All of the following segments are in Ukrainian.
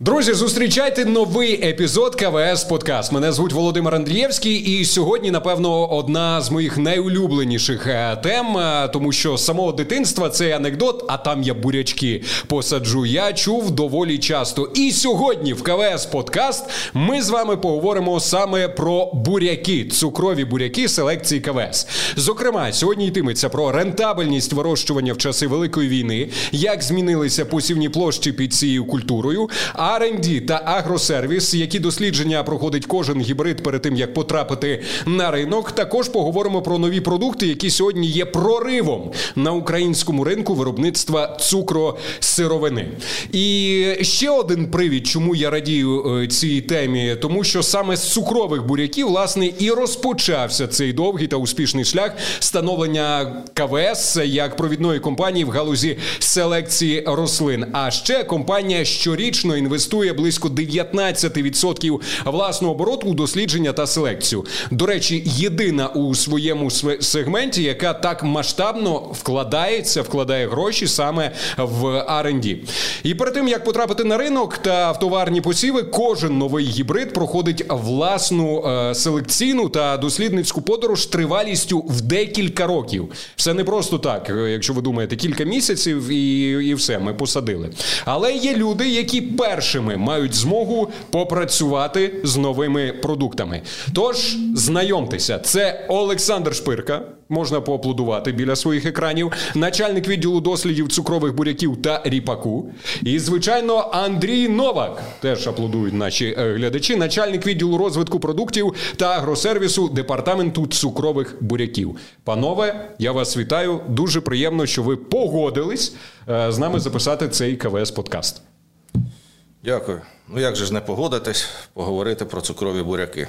Друзі, зустрічайте новий епізод КВС Подкаст. Мене звуть Володимир Андрієвський, і сьогодні, напевно, одна з моїх найулюбленіших е, тем, е, тому що з самого дитинства цей анекдот, а там я бурячки посаджу. Я чув доволі часто. І сьогодні в КВС Подкаст ми з вами поговоримо саме про буряки, цукрові буряки селекції КВС. Зокрема, сьогодні йтиметься про рентабельність вирощування в часи великої війни, як змінилися посівні площі під цією культурою. R&D та агросервіс, які дослідження проходить кожен гібрид перед тим як потрапити на ринок. Також поговоримо про нові продукти, які сьогодні є проривом на українському ринку виробництва цукросировини. І ще один привід, чому я радію е, цій темі, тому що саме з цукрових буряків власне і розпочався цей довгий та успішний шлях становлення КВС як провідної компанії в галузі селекції рослин. А ще компанія щорічно інвестує інвестує близько 19% власного обороту у дослідження та селекцію. До речі, єдина у своєму сегменті, яка так масштабно вкладається, вкладає гроші саме в R&D. І перед тим як потрапити на ринок та в товарні посіви, кожен новий гібрид проходить власну е, селекційну та дослідницьку подорож тривалістю в декілька років. Все не просто так, е, якщо ви думаєте, кілька місяців і, і все, ми посадили. Але є люди, які перші першими мають змогу попрацювати з новими продуктами. Тож знайомтеся, це Олександр Шпирка. Можна поаплодувати біля своїх екранів, начальник відділу дослідів цукрових буряків та ріпаку. І, звичайно, Андрій Новак теж аплодують наші е, глядачі, начальник відділу розвитку продуктів та агросервісу департаменту цукрових буряків. Панове, я вас вітаю. Дуже приємно, що ви погодились е, з нами записати цей КВС подкаст. Дякую. Ну як же ж не погодитись, поговорити про цукрові буряки?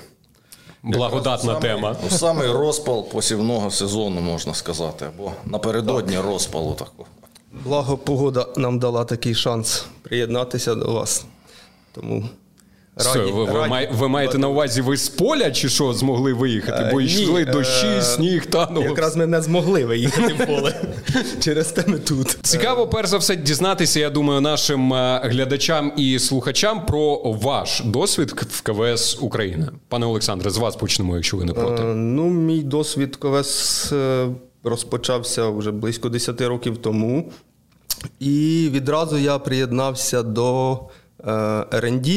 Благодатна Якраз тема. Самий, самий розпал посівного сезону, можна сказати, або напередодні так. розпалу такого. Благо погода нам дала такий шанс приєднатися до вас. Тому Раді, Все, ви, раді, ви, ви маєте на увазі ви з поля чи що змогли виїхати? Бо йшли ні, дощі, е, сніг тануло. Якраз ми не змогли виїхати в поле. Через те ми тут. Цікаво, перш за все, дізнатися, я думаю, нашим е, глядачам і слухачам про ваш досвід в КВС Україна. Пане Олександре, з вас почнемо, якщо ви не проти. Е, ну, мій досвід КВС розпочався вже близько 10 років тому. І відразу я приєднався до R&D.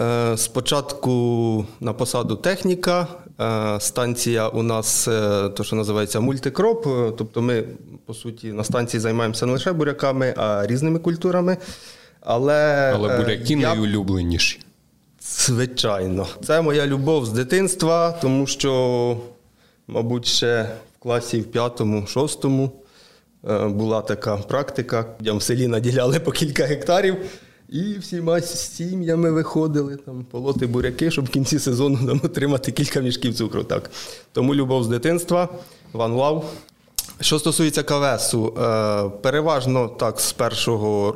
Е, спочатку на посаду техніка. Е, станція у нас е, то, що називається мультикроп. Тобто ми, по суті, на станції займаємося не лише буряками, а різними культурами. Але Але буряки я... найулюбленіші. Звичайно. Це моя любов з дитинства, тому що, мабуть, ще в класі в п'ятому, шостому була така практика. В селі наділяли по кілька гектарів. І всіма сім'ями виходили там полоти буряки, щоб в кінці сезону там, отримати кілька мішків цукру. Так. Тому любов з дитинства, One Love. Що стосується КВСу, е, переважно так з першого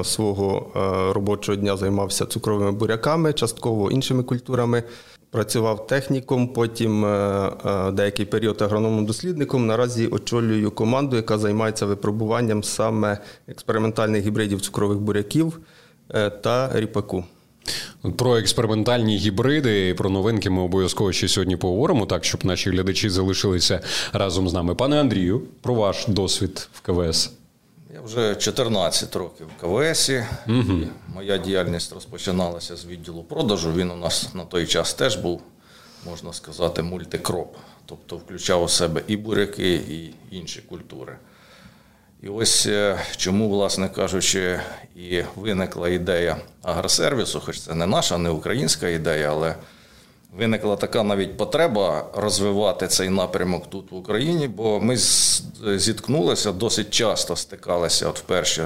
е, свого е, робочого дня займався цукровими буряками, частково іншими культурами. Працював техніком, потім деякий період агрономним дослідником. Наразі очолюю команду, яка займається випробуванням саме експериментальних гібридів цукрових буряків. Е, та ріпаку. Про експериментальні гібриди і про новинки ми обов'язково ще сьогодні поговоримо, так щоб наші глядачі залишилися разом з нами. Пане Андрію, про ваш досвід в КВС. Я вже 14 років в КВСі. Угу. Моя діяльність розпочиналася з відділу продажу. Він у нас на той час теж був, можна сказати, мультикроп, тобто включав у себе і буряки, і інші культури. І ось е, чому, власне кажучи, і виникла ідея агросервісу, хоч це не наша, не українська ідея, але виникла така навіть потреба розвивати цей напрямок тут в Україні, бо ми зіткнулися досить часто стикалися от в перші,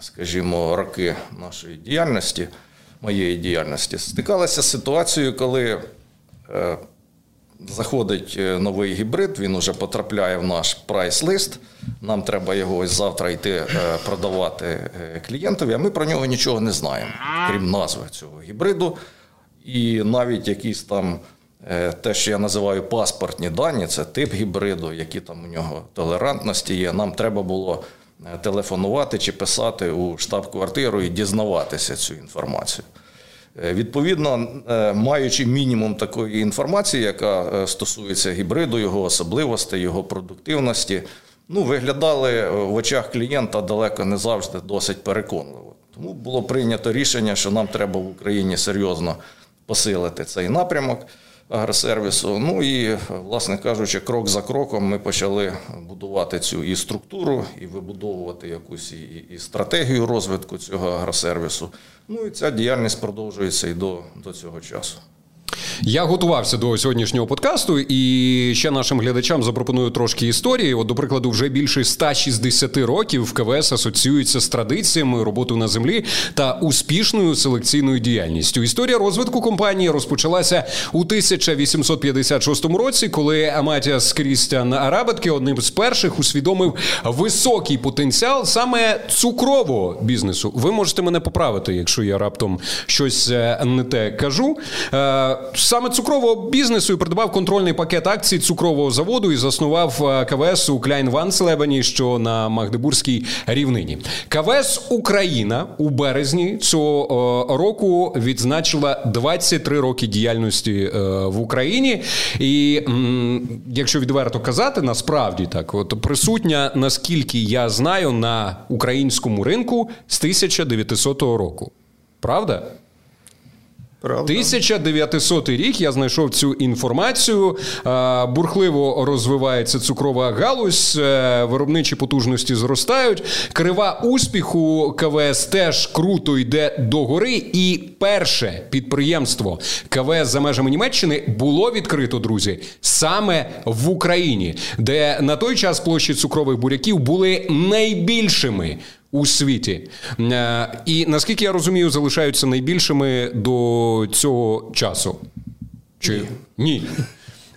скажімо, роки нашої діяльності, моєї діяльності, стикалися з ситуацією, коли. Заходить е, новий гібрид, він вже потрапляє в наш прайс-лист. Нам треба його ось завтра йти е, продавати е, клієнтові, а ми про нього нічого не знаємо, крім назви цього гібриду. І навіть якісь там те, що я називаю паспортні дані, це тип гібриду, які там у нього толерантності є. Нам треба було телефонувати чи писати у штаб-квартиру і дізнаватися цю інформацію. Відповідно, маючи мінімум такої інформації, яка стосується гібриду, його особливостей, його продуктивності, ну, виглядали в очах клієнта далеко не завжди досить переконливо. Тому було прийнято рішення, що нам треба в Україні серйозно посилити цей напрямок агросервісу. Ну і, власне кажучи, крок за кроком ми почали будувати цю і структуру, і вибудовувати якусь і, і стратегію розвитку цього агросервісу. Ну і ця діяльність продовжується і до, до цього часу. Я готувався до сьогоднішнього подкасту і ще нашим глядачам запропоную трошки історії. От, до прикладу, вже більше 160 років КВС асоціюється з традиціями роботи на землі та успішною селекційною діяльністю. Історія розвитку компанії розпочалася у 1856 році, коли Аматіас Крістіан Арабетке одним з перших усвідомив високий потенціал саме цукрового бізнесу. Ви можете мене поправити, якщо я раптом щось е, не те кажу. Е, саме цукрового бізнесу і придбав контрольний пакет акцій цукрового заводу і заснував е, КВС у Кляйн Ванселебені, що на Магдебурзькій рівнині. КВС Україна у березні цього року відзначила 23 роки діяльності в Україні. І якщо відверто казати, насправді так, от присутня, наскільки я знаю, на українському ринку з 1900 року. Правда? Правда. 1900 рік я знайшов цю інформацію. Бурхливо розвивається цукрова галузь, е, виробничі потужності зростають. Крива успіху КВС теж круто йде догори. І перше підприємство КВС за межами Німеччини було відкрито, друзі, саме в Україні, де на той час площі цукрових буряків були найбільшими у світі. Е, і наскільки я розумію, залишаються найбільшими до цього часу. Чи ні?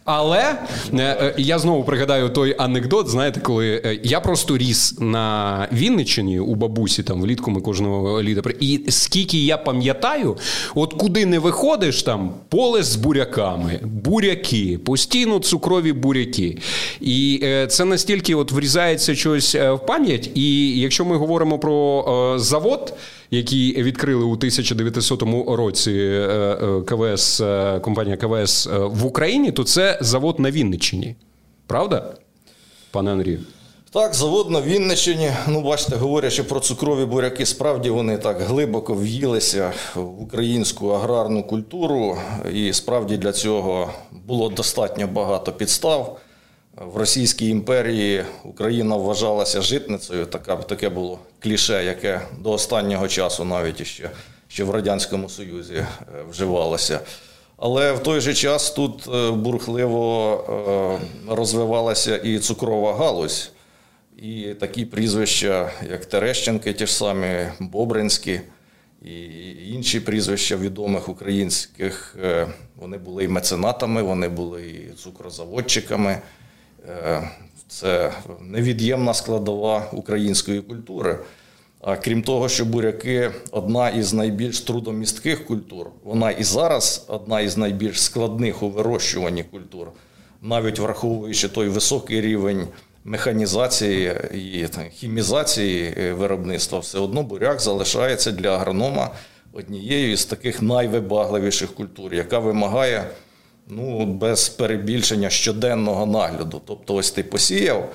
Але е, е, я знову пригадаю той анекдот. Знаєте, коли е, я просто ріс на Вінниччині у бабусі, там влітку ми кожного літа. І скільки я пам'ятаю, от куди не виходиш, там поле з буряками, буряки, постійно цукрові буряки. І це настільки от врізається щось в пам'ять. І якщо ми говоримо про завод які відкрили у 1900 році е, е, КВС, е, компанія КВС в Україні, то це завод на Вінниччині. Правда, пане Андрію? Так, завод на Вінниччині. Ну, бачите, говорячи про цукрові буряки, справді вони так глибоко в'їлися в українську аграрну культуру, і справді для цього було достатньо багато підстав. В Російській імперії Україна вважалася житницею. Така, Таке було кліше, яке до останнього часу навіть ще, ще в Радянському Союзі е, вживалося. Але в той же час тут е, бурхливо е, розвивалася і цукрова галузь, і такі прізвища, як Терещенки, ті ж самі Бобринські і інші прізвища відомих українських, вони були і меценатами, вони були і цукрозаводчиками. Е, це невід'ємна складова української культури. А крім того, що буряки одна із найбільш трудомістких культур, вона і зараз одна із найбільш складних у вирощуванні культур, навіть враховуючи той високий рівень механізації і хімізації е, виробництва, все одно буряк залишається для агронома однією із таких найвибагливіших культур, яка вимагає ну, без перебільшення щоденного нагляду. Тобто, ось ти посіяв.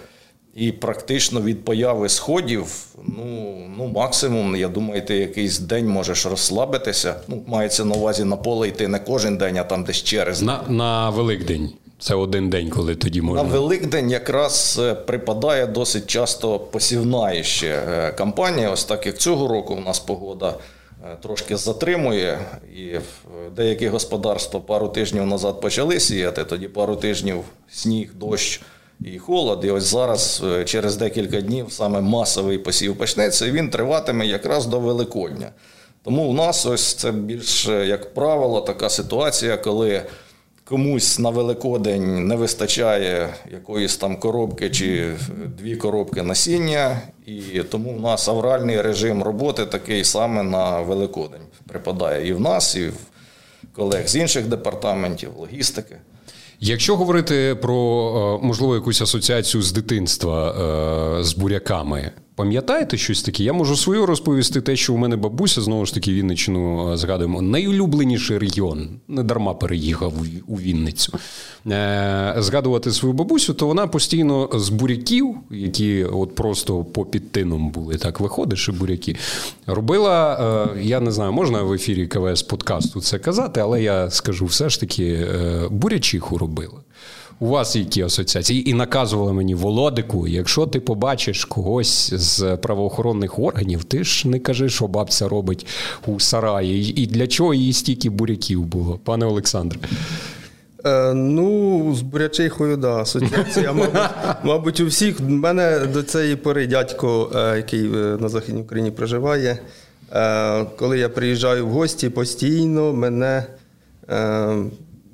І практично від появи сходів, ну ну максимум, я думаю, ти якийсь день можеш розслабитися. Ну, мається на увазі на поле йти не кожен день, а там десь через на на Великдень. Це один день, коли тоді можна. На Великдень якраз е, припадає досить часто посівна ще е, кампанія. Ось так як цього року у нас погода трошки затримує, і деякі господарства пару тижнів назад почали сіяти, тоді пару тижнів сніг, дощ і холод. І ось зараз, е, через декілька днів, саме масовий посів почнеться, і він триватиме якраз до Великодня. Тому в нас ось це більш, як правило, така ситуація, коли комусь на Великодень не вистачає якоїсь там коробки чи дві коробки насіння, і тому в нас авральний режим роботи такий саме на Великодень припадає і в нас, і в колег з інших департаментів, логістики. Якщо говорити про е, можливо якусь асоціацію з дитинства е, з буряками, Пам'ятаєте щось таке? Я можу свою розповісти те, що у мене бабуся знову ж таки Вінниччину е, згадуємо. Найулюбленіший регіон не дарма переїхав у Вінницю. Е, згадувати свою бабусю, то вона постійно з буряків, які от просто по підтином були, так виходиш, і буряки, робила. Е, я не знаю, можна в ефірі КВС подкасту це казати, але я скажу все ж таки, бурячиху робила у вас які асоціації? І наказували мені Володику, якщо ти побачиш когось з правоохоронних органів, ти ж не кажи, що бабця робить у сараї. І для чого їй стільки буряків було, пане Олександре? Е, ну, з бурячихою, да, асоціація, мабуть, мабуть, у всіх. У мене до цієї пори дядько, е, який е, на Західній Україні проживає. Коли я приїжджаю в гості, постійно мене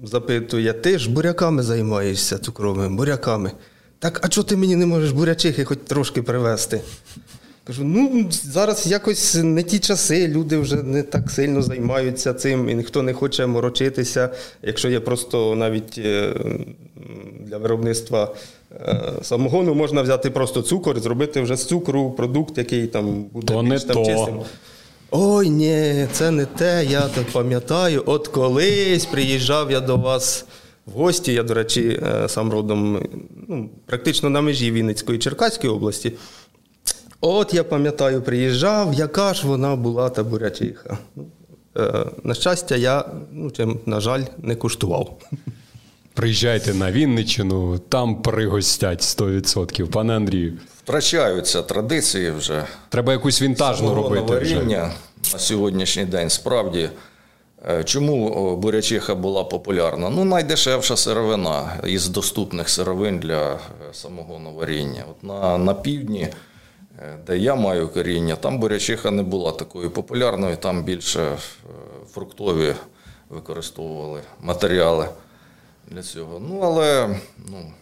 запитує, ти ж буряками займаєшся цукровими, буряками. Так, а чого ти мені не можеш бурячихи хоч трошки привезти? Кажу, ну зараз якось не ті часи, люди вже не так сильно займаються цим, і ніхто не хоче морочитися. Якщо є просто навіть е, для виробництва е, самогону, можна взяти просто цукор зробити вже з цукру продукт, який там буде то більш не там то. чистим. Ой, ні, це не те, я так пам'ятаю. От колись приїжджав я до вас в гості. Я, до речі, е, сам родом ну, практично на межі Вінницької Черкаської області. От я пам'ятаю, приїжджав, яка ж вона була та бурячиха. Е, на щастя, я, ну, чим, на жаль, не куштував. Приїжджайте на Вінниччину, там пригостять 100%. Пане Андрію. Втрачаються традиції вже. Треба якусь вінтажну робити. варіння на сьогоднішній день справді. Е, чому бурячиха була популярна? Ну, найдешевша сировина із доступних сировин для е, самогоноваріння. От на, на півдні, е, де я маю коріння, там бурячиха не була такою популярною, там більше фруктові використовували матеріали для цього. Ну, але ну,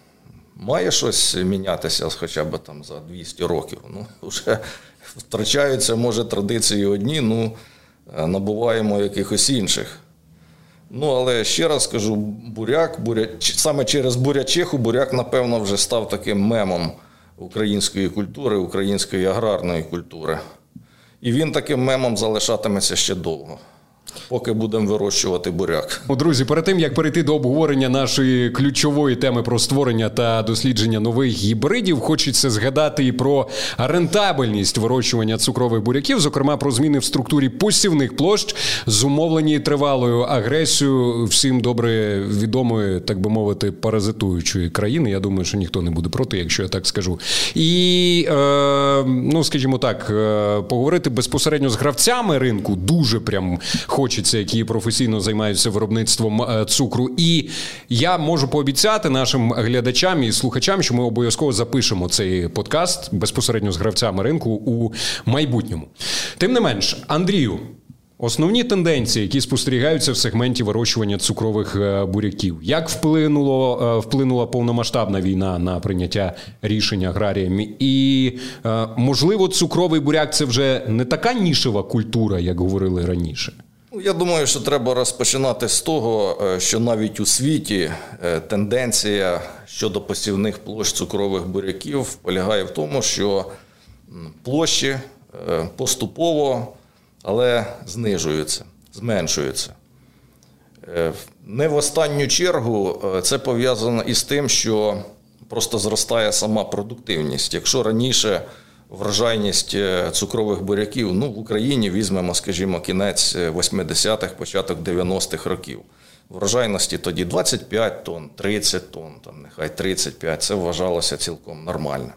має щось мінятися хоча б там за 200 років. Ну, вже втрачаються, може, традиції одні, ну е, набуваємо якихось інших. Ну, але ще раз скажу, буряк, буря... саме через бурячиху буряк, напевно, вже став таким мемом української культури, української аграрної культури. І він таким мемом залишатиметься ще довго поки будемо вирощувати буряк. Друзі, перед тим як перейти до обговорення нашої ключової теми про створення та дослідження нових гібридів, хочеться згадати і про рентабельність вирощування цукрових буряків, зокрема про зміни в структурі посівних площ, зумовлені тривалою агресією всім добре відомої, так би мовити, паразитуючої країни. Я думаю, що ніхто не буде проти, якщо я так скажу. І е, ну, скажімо так, е, поговорити безпосередньо з гравцями ринку дуже прям хочеться, які професійно займаються виробництвом е, цукру. І я можу пообіцяти нашим глядачам і слухачам, що ми обов'язково запишемо цей подкаст безпосередньо з гравцями ринку у майбутньому. Тим не менш, Андрію. Основні тенденції, які спостерігаються в сегменті вирощування цукрових е, буряків, як вплинуло е, вплинула повномасштабна війна на прийняття рішень аграріями, і можливо, цукровий буряк це вже не така нішева культура, як говорили раніше. Ну, я думаю, що треба розпочинати з того, е, що навіть у світі е, тенденція щодо посівних площ цукрових буряків полягає в тому, що площі е, поступово, але знижуються, зменшуються. Не в останню чергу це пов'язано із тим, що просто зростає сама продуктивність. Якщо раніше врожайність е, цукрових буряків ну, в Україні візьмемо, скажімо, кінець 80-х, е, початок 90-х років. Врожайності тоді 25 тонн, 30 тонн, там нехай 35, це вважалося цілком нормальним.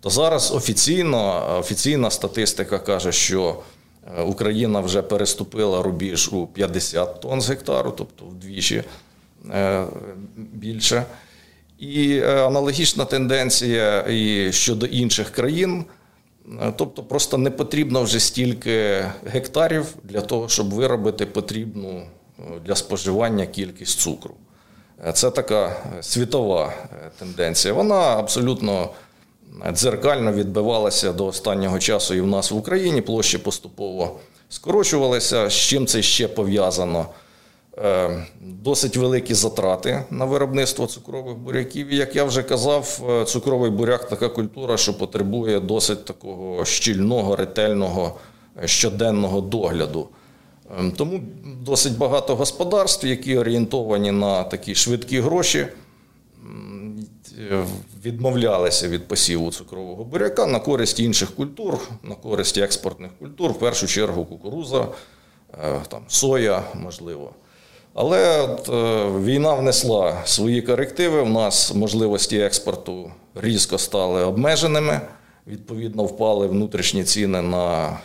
То зараз офіційно, офіційна статистика каже, що е, Україна вже переступила рубіж у 50 тонн з гектару, тобто вдвічі більше. І аналогічна тенденція і щодо інших країн. Е, тобто просто не потрібно вже стільки гектарів для того, щоб виробити потрібну е, для споживання кількість цукру. Е, це така світова тенденція. Вона абсолютно дзеркально відбивалася до останнього часу і в нас в Україні. Площі поступово скорочувалися. З чим це ще пов'язано? Е, досить великі затрати на виробництво цукрових буряків. І, як я вже казав, е, цукровий буряк така культура, що потребує досить такого щільного, ретельного е, щоденного догляду. Тому досить багато господарств, які орієнтовані на такі швидкі гроші, відмовлялися від посіву цукрового буряка на користь інших культур, на користь експортних культур, в першу чергу кукуруза, там, соя, можливо. Але от, е, війна внесла свої корективи. У нас можливості експорту різко стали обмеженими. Відповідно, впали внутрішні ціни на е,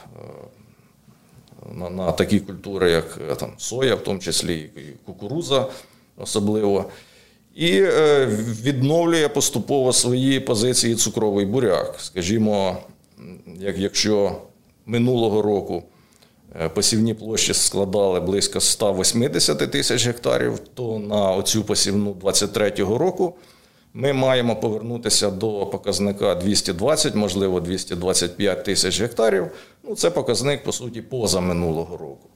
на, на такі культури, як е, там, соя, в тому числі і кукуруза особливо. І відновлює поступово свої позиції цукровий буряк. Скажімо, як, якщо минулого року. Е, посівні площі складали близько 180 тисяч гектарів, то на оцю посівну 2023 року ми маємо повернутися до показника 220, можливо, 225 тисяч гектарів. Ну, Це показник, по суті, поза минулого року.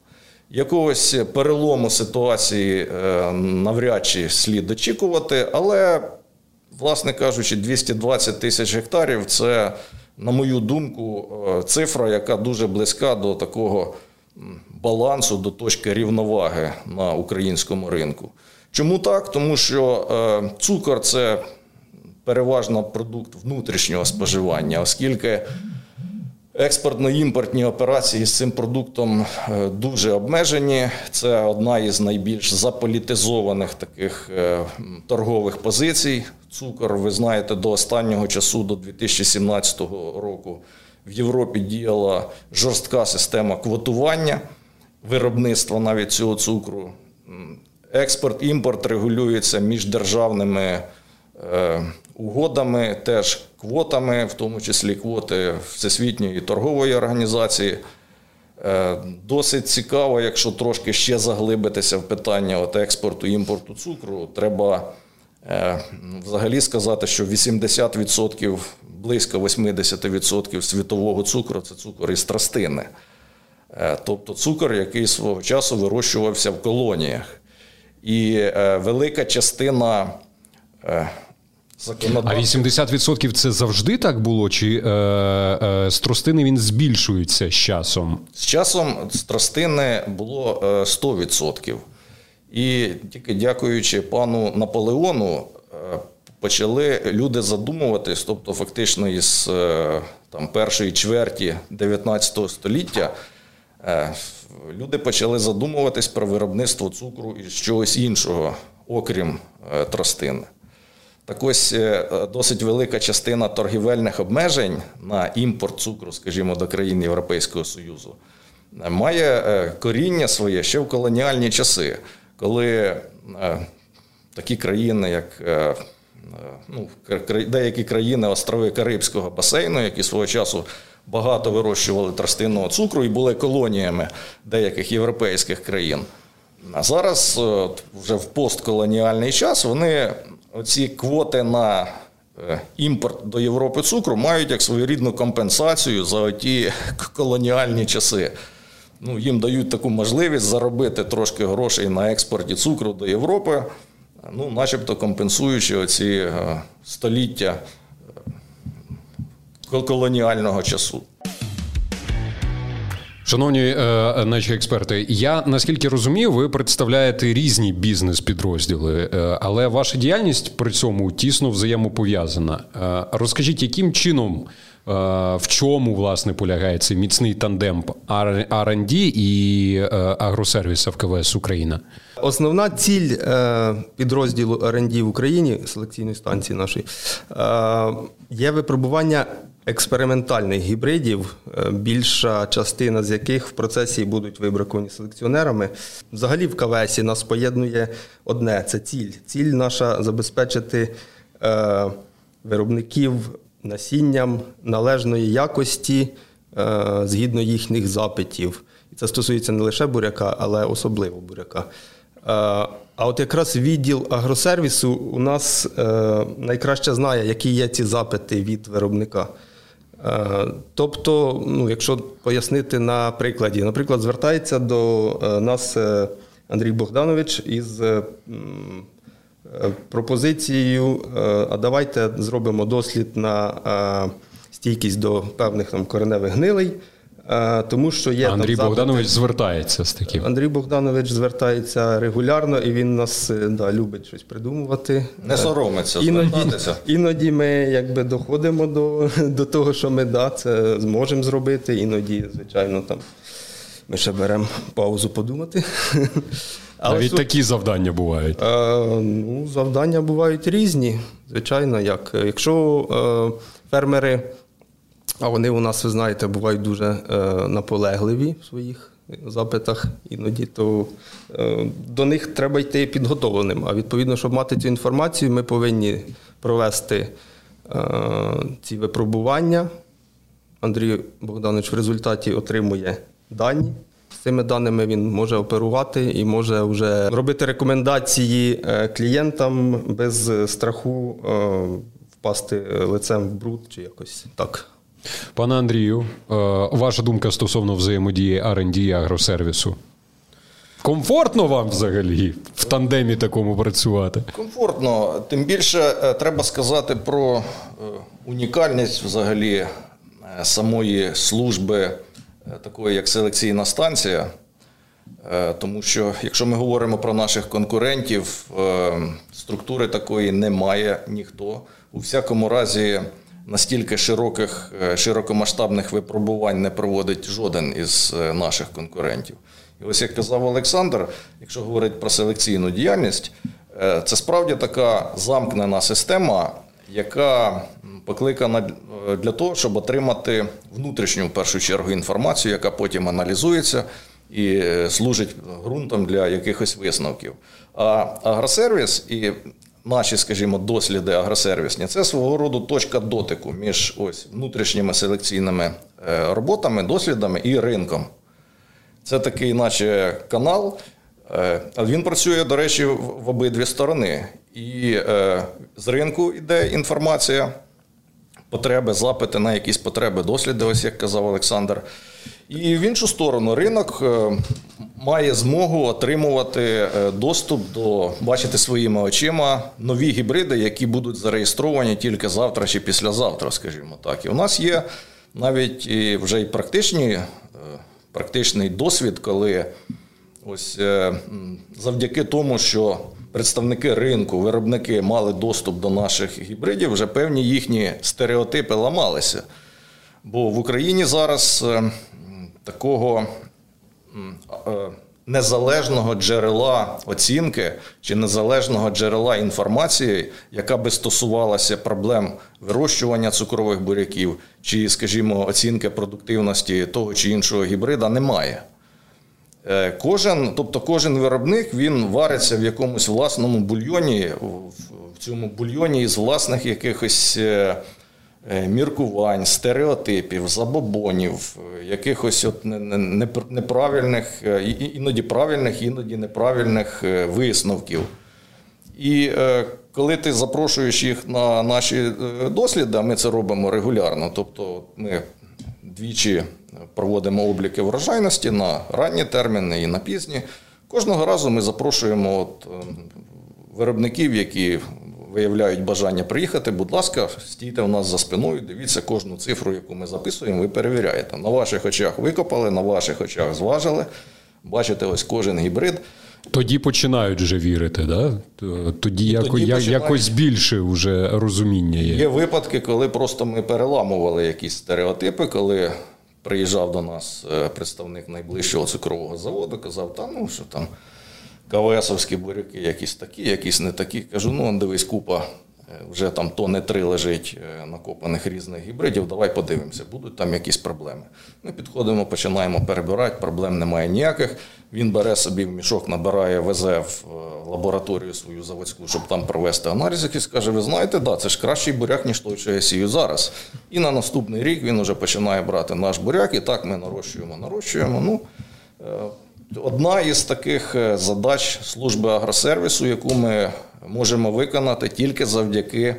Якогось перелому ситуації е, навряд чи слід очікувати, але, власне кажучи, 220 тисяч гектарів це на мою думку, е, цифра, яка дуже близька до такого балансу, до точки рівноваги на українському ринку. Чому так? Тому що е, цукор це переважно продукт внутрішнього споживання, оскільки експортно-імпортні операції з цим продуктом е, дуже обмежені. Це одна із найбільш заполітизованих таких торгових позицій цукор. Ви знаєте, до останнього часу, до 2017 року, в Європі діяла жорстка система квотування виробництва навіть цього цукру. Експорт, імпорт регулюється міждержавними е, угодами, теж квотами, в тому числі квоти Всесвітньої торгової організації. Е, досить цікаво, якщо трошки ще заглибитися в питання от експорту імпорту цукру, треба Е, взагалі сказати, що 80%, близько 80% світового цукру це цукор із тростини. Е, тобто цукор, який свого часу вирощувався в колоніях. І велика частина. А 80% це завжди так було? Чи е, е, з тростини він збільшується з часом? З часом з тростини було 100%. І тільки дякуючи пану Наполеону, е, почали люди задумуватись, тобто фактично із е, там, першої чверті 19 століття. Е, люди почали задумуватись про виробництво цукру і чогось іншого, окрім тростини. Так ось досить велика частина торгівельних обмежень на імпорт цукру, скажімо, до країн Європейського Союзу, має коріння своє ще в колоніальні часи коли е, такі країни, як е, е, ну, деякі країни острови Карибського басейну, які свого часу багато вирощували тростинного цукру і були колоніями деяких європейських країн. А зараз, вже в постколоніальний час, вони оці квоти на імпорт до Європи цукру мають як своєрідну компенсацію за ті колоніальні часи ну, їм дають таку можливість заробити трошки грошей на експорті цукру до Європи, ну, начебто компенсуючи оці е, століття е, колоніального часу. Шановні е, наші експерти, я наскільки розумію, ви представляєте різні бізнес-підрозділи, е, але ваша діяльність при цьому тісно взаємопов'язана. Е, розкажіть, яким чином в чому власне полягає цей міцний тандем R&D і е, агросервіса в КВС Україна? Основна ціль е, підрозділу R&D в Україні селекційної станції нашої є випробування експериментальних гібридів, більша частина з яких в процесі будуть вибраковані селекціонерами. Взагалі в КВС нас поєднує одне це ціль. Ціль наша забезпечити виробників насінням належної якості е, згідно їхніх запитів. І це стосується не лише буряка, але особливо буряка. Е, а от якраз відділ агросервісу у нас е, найкраще знає, які є ці запити від виробника. Тобто, ну, якщо пояснити на прикладі, наприклад, звертається до нас Андрій Богданович із пропозицією, а давайте зробимо дослід на стійкість до певних там кореневих гнилей. Тому що є Андрій там Богданович звертається з таким. Андрій Богданович звертається регулярно, і він нас е, да, любить щось придумувати. Не соромиться іноді, звертатися. Іноді ми якби доходимо до до того, що ми да, це зможемо зробити. Іноді, звичайно, там ми ще беремо паузу подумати. Але Навіть такі завдання бувають. Е, ну, Завдання бувають різні. Звичайно, як якщо е, фермери. А вони у нас, ви знаєте, бувають дуже е, наполегливі в своїх запитах. Іноді то е, до них треба йти підготовленим. А відповідно, щоб мати цю інформацію, ми повинні провести е, ці випробування. Андрій Богданович в результаті отримує дані. Цими даними він може оперувати і може вже робити рекомендації клієнтам без страху впасти лицем в бруд чи якось так. Пане Андрію, е, ваша думка стосовно взаємодії R&D і агросервісу? Комфортно вам взагалі в тандемі такому працювати? Комфортно. Тим більше е, треба сказати про е, унікальність взагалі самої служби, такої як селекційна станція. Тому що, якщо ми говоримо про наших конкурентів, структури такої немає ніхто. У всякому разі настільки широких, е, широкомасштабних випробувань не проводить жоден із е, наших конкурентів. І ось як казав Олександр, якщо говорити про селекційну діяльність, е, це справді така замкнена система, яка покликана для того, щоб отримати внутрішню в першу чергу інформацію, яка потім аналізується і служить ґрунтом для якихось висновків. А агросервіс і наші, скажімо, досліди агросервісні це свого роду точка дотику між ось внутрішніми селекційними е, роботами, дослідами і ринком. Це такий, наче канал. Е, він працює, до речі, в обидві сторони. І е, з ринку йде інформація, потреби, запити на якісь потреби, досліди, ось як казав Олександр. І в іншу сторону ринок має змогу отримувати е, доступ до бачити своїми очима нові гібриди, які будуть зареєстровані тільки завтра чи післязавтра, скажімо так. І у нас є навіть і вже й е, практичний досвід, коли ось е, завдяки тому, що представники ринку, виробники мали доступ до наших гібридів, вже певні їхні стереотипи ламалися. Бо в Україні зараз такого Е, незалежного джерела оцінки чи незалежного джерела інформації, яка би стосувалася проблем вирощування цукрових буряків, чи, скажімо, оцінки продуктивності того чи іншого гібрида, немає. Е, кожен, тобто кожен виробник він вариться в якомусь власному бульйоні, в цьому бульйоні із власних якихось е, Е, міркувань, стереотипів, забобонів, якихось от неправильних, іноді правильних, іноді неправильних висновків. І коли ти запрошуєш їх на наші досліди, ми це робимо регулярно. Тобто ми двічі проводимо обліки врожайності на ранні терміни і на пізні. Кожного разу ми запрошуємо от виробників, які виявляють бажання приїхати, будь ласка, стійте у нас за спиною, дивіться кожну цифру, яку ми записуємо, ви перевіряєте. На ваших очах викопали, на ваших очах зважили. Бачите, ось кожен гібрид. Тоді починають вже вірити, да? тоді, яко, тоді я, якось більше вже розуміння є. Є випадки, коли просто ми переламували якісь стереотипи, коли приїжджав до нас е, представник найближчого цукрового заводу, казав, та ну що там. КВСовські буряки якісь такі, якісь не такі. Кажу, ну дивись, купа. Е, вже там тони три лежить е, накопаних різних гібридів. Давай подивимося, будуть там якісь проблеми. Ми підходимо, починаємо перебирати, проблем немає ніяких. Він бере собі в мішок, набирає, везе в е, лабораторію свою заводську, щоб там провести аналіз, якийсь каже: ви знаєте, да, це ж кращий буряк, ніж той, що я сію зараз. І на наступний рік він вже починає брати наш буряк, і так ми нарощуємо, нарощуємо. Ну, Одна із таких е, задач служби агросервісу, яку ми можемо виконати тільки завдяки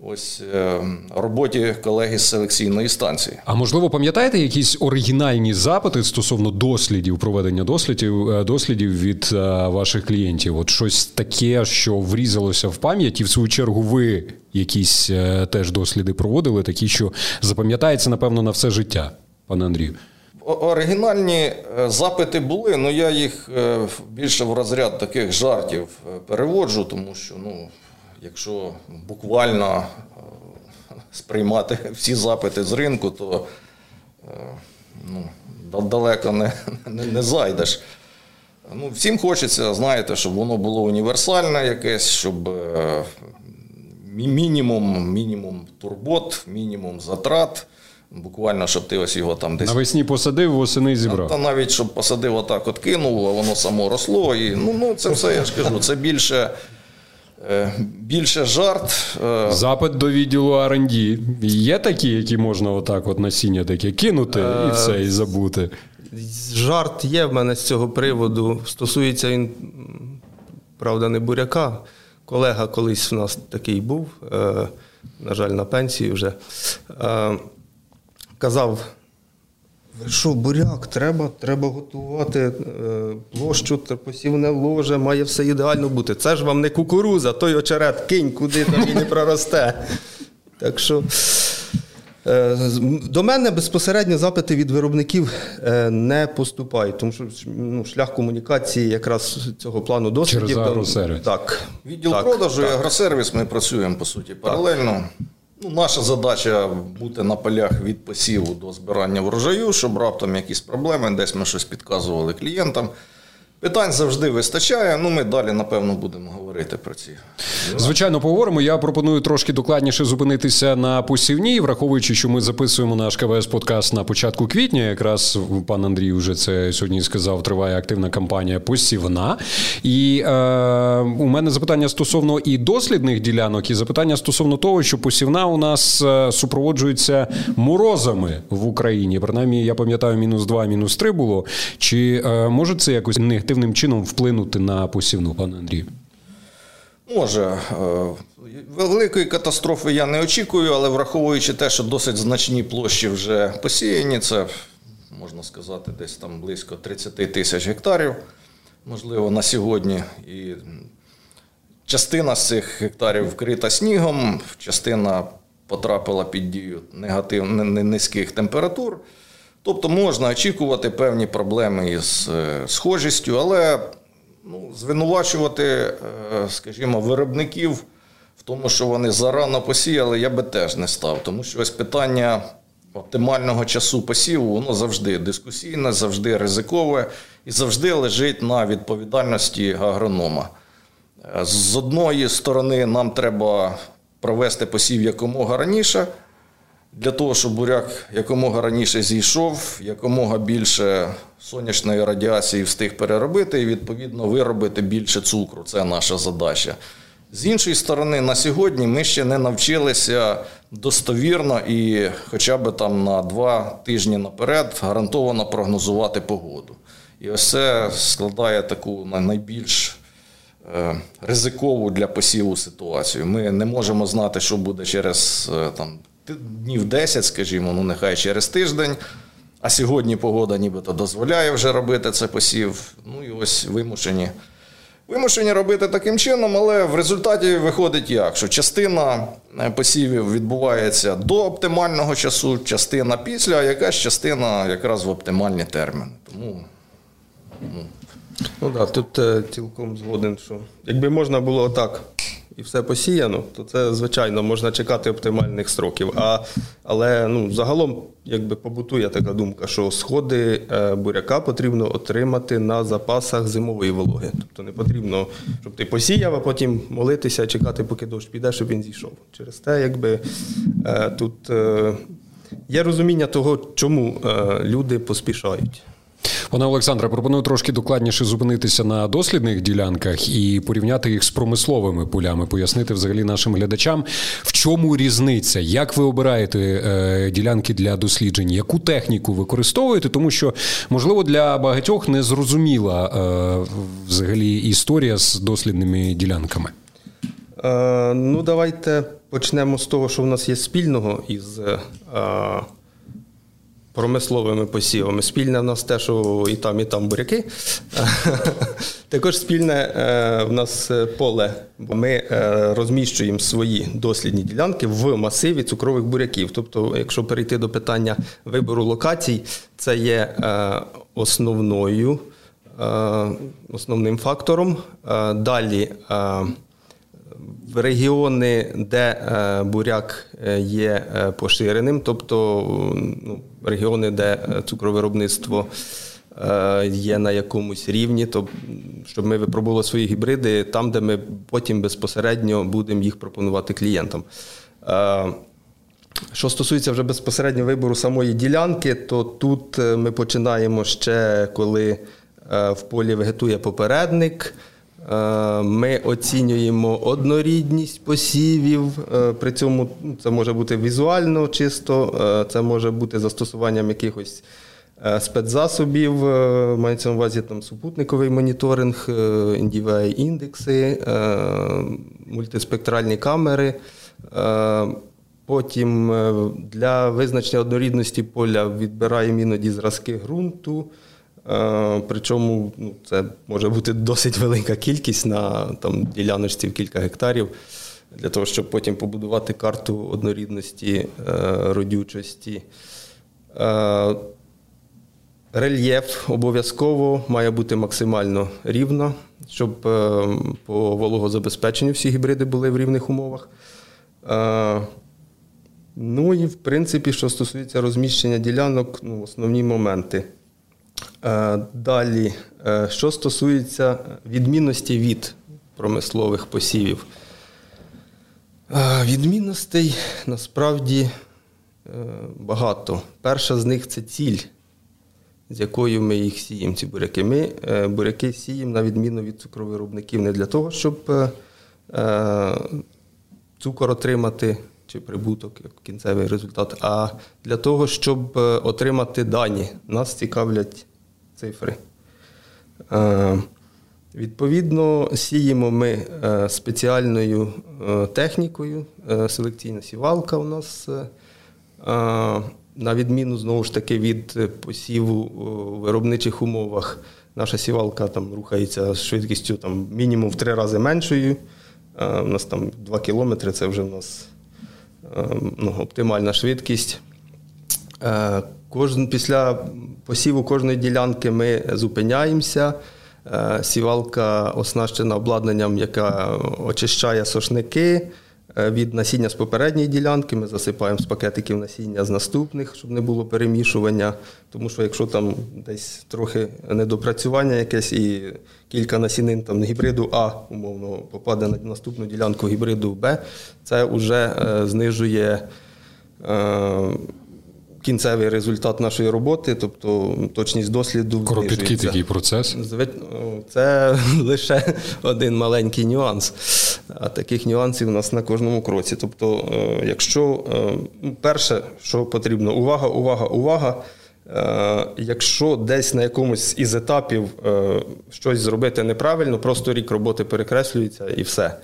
ось е, роботі колеги з селекційної станції. А можливо, пам'ятаєте якісь оригінальні запити стосовно дослідів, проведення дослідів е, дослідів від ваших клієнтів? От щось таке, що врізалося в пам'ять, і в свою чергу ви якісь теж досліди проводили, такі, що запам'ятається, напевно, на все життя, пане Андрію. Оригінальні запити були, але я їх більше в розряд таких жартів переводжу, тому що ну, Якщо буквально е, сприймати всі запити з ринку, то е, ну, далеко не, не, не зайдеш. Ну, Всім хочеться, знаєте, щоб воно було універсальне якесь, щоб е, мінімум мінімум турбот, мінімум затрат. Буквально, щоб ти ось його там десь. Навесні посадив, восени зібрав. Та навіть щоб посадив, отак от кинув, а воно само росло. І, ну, ну, Це все я ж кажу, це більше Е, більше жарт. Е, Запит до відділу R&D. Є такі, які можна отак от насіння таке кинути і е, все, і забути. Жарт є в мене з цього приводу. Стосується він, правда, не буряка. Колега колись в нас такий був, на жаль, на пенсії вже. Казав. Що, буряк, треба треба готувати е, площу, посівне ложе, має все ідеально бути. Це ж вам не кукуруза, той очерет кинь, куди там і не проросте. Так що е, до мене безпосередньо запити від виробників е, не поступають, тому що ну, шлях комунікації якраз цього плану дослідів. Через агросервіс. Так. Відділ так, продажу так. і агросервіс ми працюємо по суті паралельно. Так. Ну, Наша задача бути на полях від посіву до збирання врожаю, щоб раптом якісь проблеми, десь ми щось підказували клієнтам. Питань завжди вистачає. Ну, ми далі, напевно, будемо говорити про ці. Звичайно, поговоримо. Я пропоную трошки докладніше зупинитися на посівній, враховуючи, що ми записуємо наш КВС подкаст на початку квітня. Якраз пан Андрій вже це сьогодні сказав. Триває активна кампанія посівна. І е, у мене запитання стосовно і дослідних ділянок, і запитання стосовно того, що посівна у нас е, супроводжується морозами в Україні. Принаймні, я пам'ятаю, мінус два, мінус три було. Чи е, може це якось негативно? Негативним чином вплинути на посівну, пане Андрію? Може. Е, великої катастрофи я не очікую, але враховуючи те, що досить значні площі вже посіяні, це можна сказати, десь там близько 30 тисяч гектарів, можливо, на сьогодні. І частина з цих гектарів вкрита снігом, частина потрапила під дію негативних низьких температур. Тобто можна очікувати певні проблеми із е, схожістю, але ну, звинувачувати, е, скажімо, виробників в тому, що вони зарано посіяли, я би теж не став. Тому що ось питання оптимального часу посіву, воно завжди дискусійне, завжди ризикове і завжди лежить на відповідальності агронома. З одної сторони, нам треба провести посів якомога раніше. Для того, щоб буряк якомога раніше зійшов, якомога більше сонячної радіації встиг переробити і відповідно виробити більше цукру. Це наша задача. З іншої сторони, на сьогодні ми ще не навчилися достовірно і хоча б там на два тижні наперед гарантовано прогнозувати погоду. І ось це складає таку найбільш е, ризикову для посіву ситуацію. Ми не можемо знати, що буде через е, там днів 10, скажімо, ну нехай через тиждень. А сьогодні погода нібито дозволяє вже робити це посів. Ну і ось вимушені. Вимушені робити таким чином, але в результаті виходить як, що частина е, посівів відбувається до оптимального часу, частина після, а якась частина якраз в оптимальні терміни. Тому ну, ну да, тут е, цілком згоден, що якби можна було так і все посіяно, то це, звичайно, можна чекати оптимальних строків. А, Але ну, загалом якби побутує така думка, що сходи е, буряка потрібно отримати на запасах зимової вологи. Тобто не потрібно, щоб ти посіяв, а потім молитися, чекати, поки дощ піде, щоб він зійшов. Через те, якби е, тут е, є розуміння того, чому люди поспішають. Пане Олександре, пропоную трошки докладніше зупинитися на дослідних ділянках і порівняти їх з промисловими полями, пояснити взагалі нашим глядачам, в чому різниця, як ви обираєте е, ділянки для досліджень, яку техніку використовуєте, тому що можливо для багатьох не зрозуміла е, взагалі історія з дослідними ділянками. Е, ну, давайте почнемо з того, що в нас є спільного із промисловими посівами. Спільне в нас те, що і там, і там буряки. Також спільне е, в нас поле, бо ми е, розміщуємо свої дослідні ділянки в масиві цукрових буряків. Тобто, якщо перейти до питання вибору локацій, це є е, основною, основним фактором. Далі регіони, де буряк є поширеним, тобто ну, регіони, де цукровиробництво Е, є на якомусь рівні, то щоб ми випробували свої гібриди там, де ми потім безпосередньо будемо їх пропонувати клієнтам. Е, що стосується вже безпосередньо вибору самої ділянки, то тут е, ми починаємо ще коли в полі вегетує попередник. Ми оцінюємо однорідність посівів. При цьому це може бути візуально чисто, це може бути застосуванням якихось Е, спецзасобів, е, мається на увазі там супутниковий моніторинг, NDVI е, індекси, мультиспектральні камери. Потім для визначення однорідності поля відбираємо іноді зразки ґрунту. Причому ну, це може бути досить велика кількість на там, діляночці в кілька гектарів, для того, щоб потім побудувати карту однорідності родючості. Рельєф обов'язково має бути максимально рівно, щоб е, по вологозабезпеченню всі гібриди були в рівних умовах. Е, ну і в принципі, що стосується розміщення ділянок, ну, основні моменти. Е, далі, що стосується відмінності від промислових посівів, відмінностей насправді багато. Перша з них це ціль з якою ми їх сіємо, ці буряки. Ми е, буряки сіємо на відміну від цукровиробників не для того, щоб е, е, цукор отримати чи прибуток, як кінцевий результат, а для того, щоб отримати дані. Нас цікавлять цифри. Відповідно, сіємо ми спеціальною технікою, селекційна сівалка у нас. На відміну знову ж таки від е, посіву у виробничих умовах, наша сівалка там рухається з швидкістю там, мінімум в три рази меншою. У нас там 2 кілометри це вже в нас е, ну, оптимальна швидкість. Е, кожен, Після посіву кожної ділянки ми зупиняємося. Сівалка оснащена обладнанням, яка очищає сошники. Е, від насіння з попередньої ділянки ми засипаємо з пакетиків насіння з наступних, щоб не було перемішування. Тому що якщо там десь трохи недопрацювання якесь і кілька насінин там гібриду А умовно попаде на наступну ділянку гібриду Б, це вже е, знижує. Кінцевий результат нашої роботи, тобто точність досліду. Кропіткий такий процес. Це лише один маленький нюанс. А таких нюансів у нас на кожному кроці. Тобто, е, якщо е, ну, перше, що потрібно, увага, увага, увага. Е, якщо десь на якомусь із етапів щось зробити неправильно, просто рік роботи перекреслюється і все.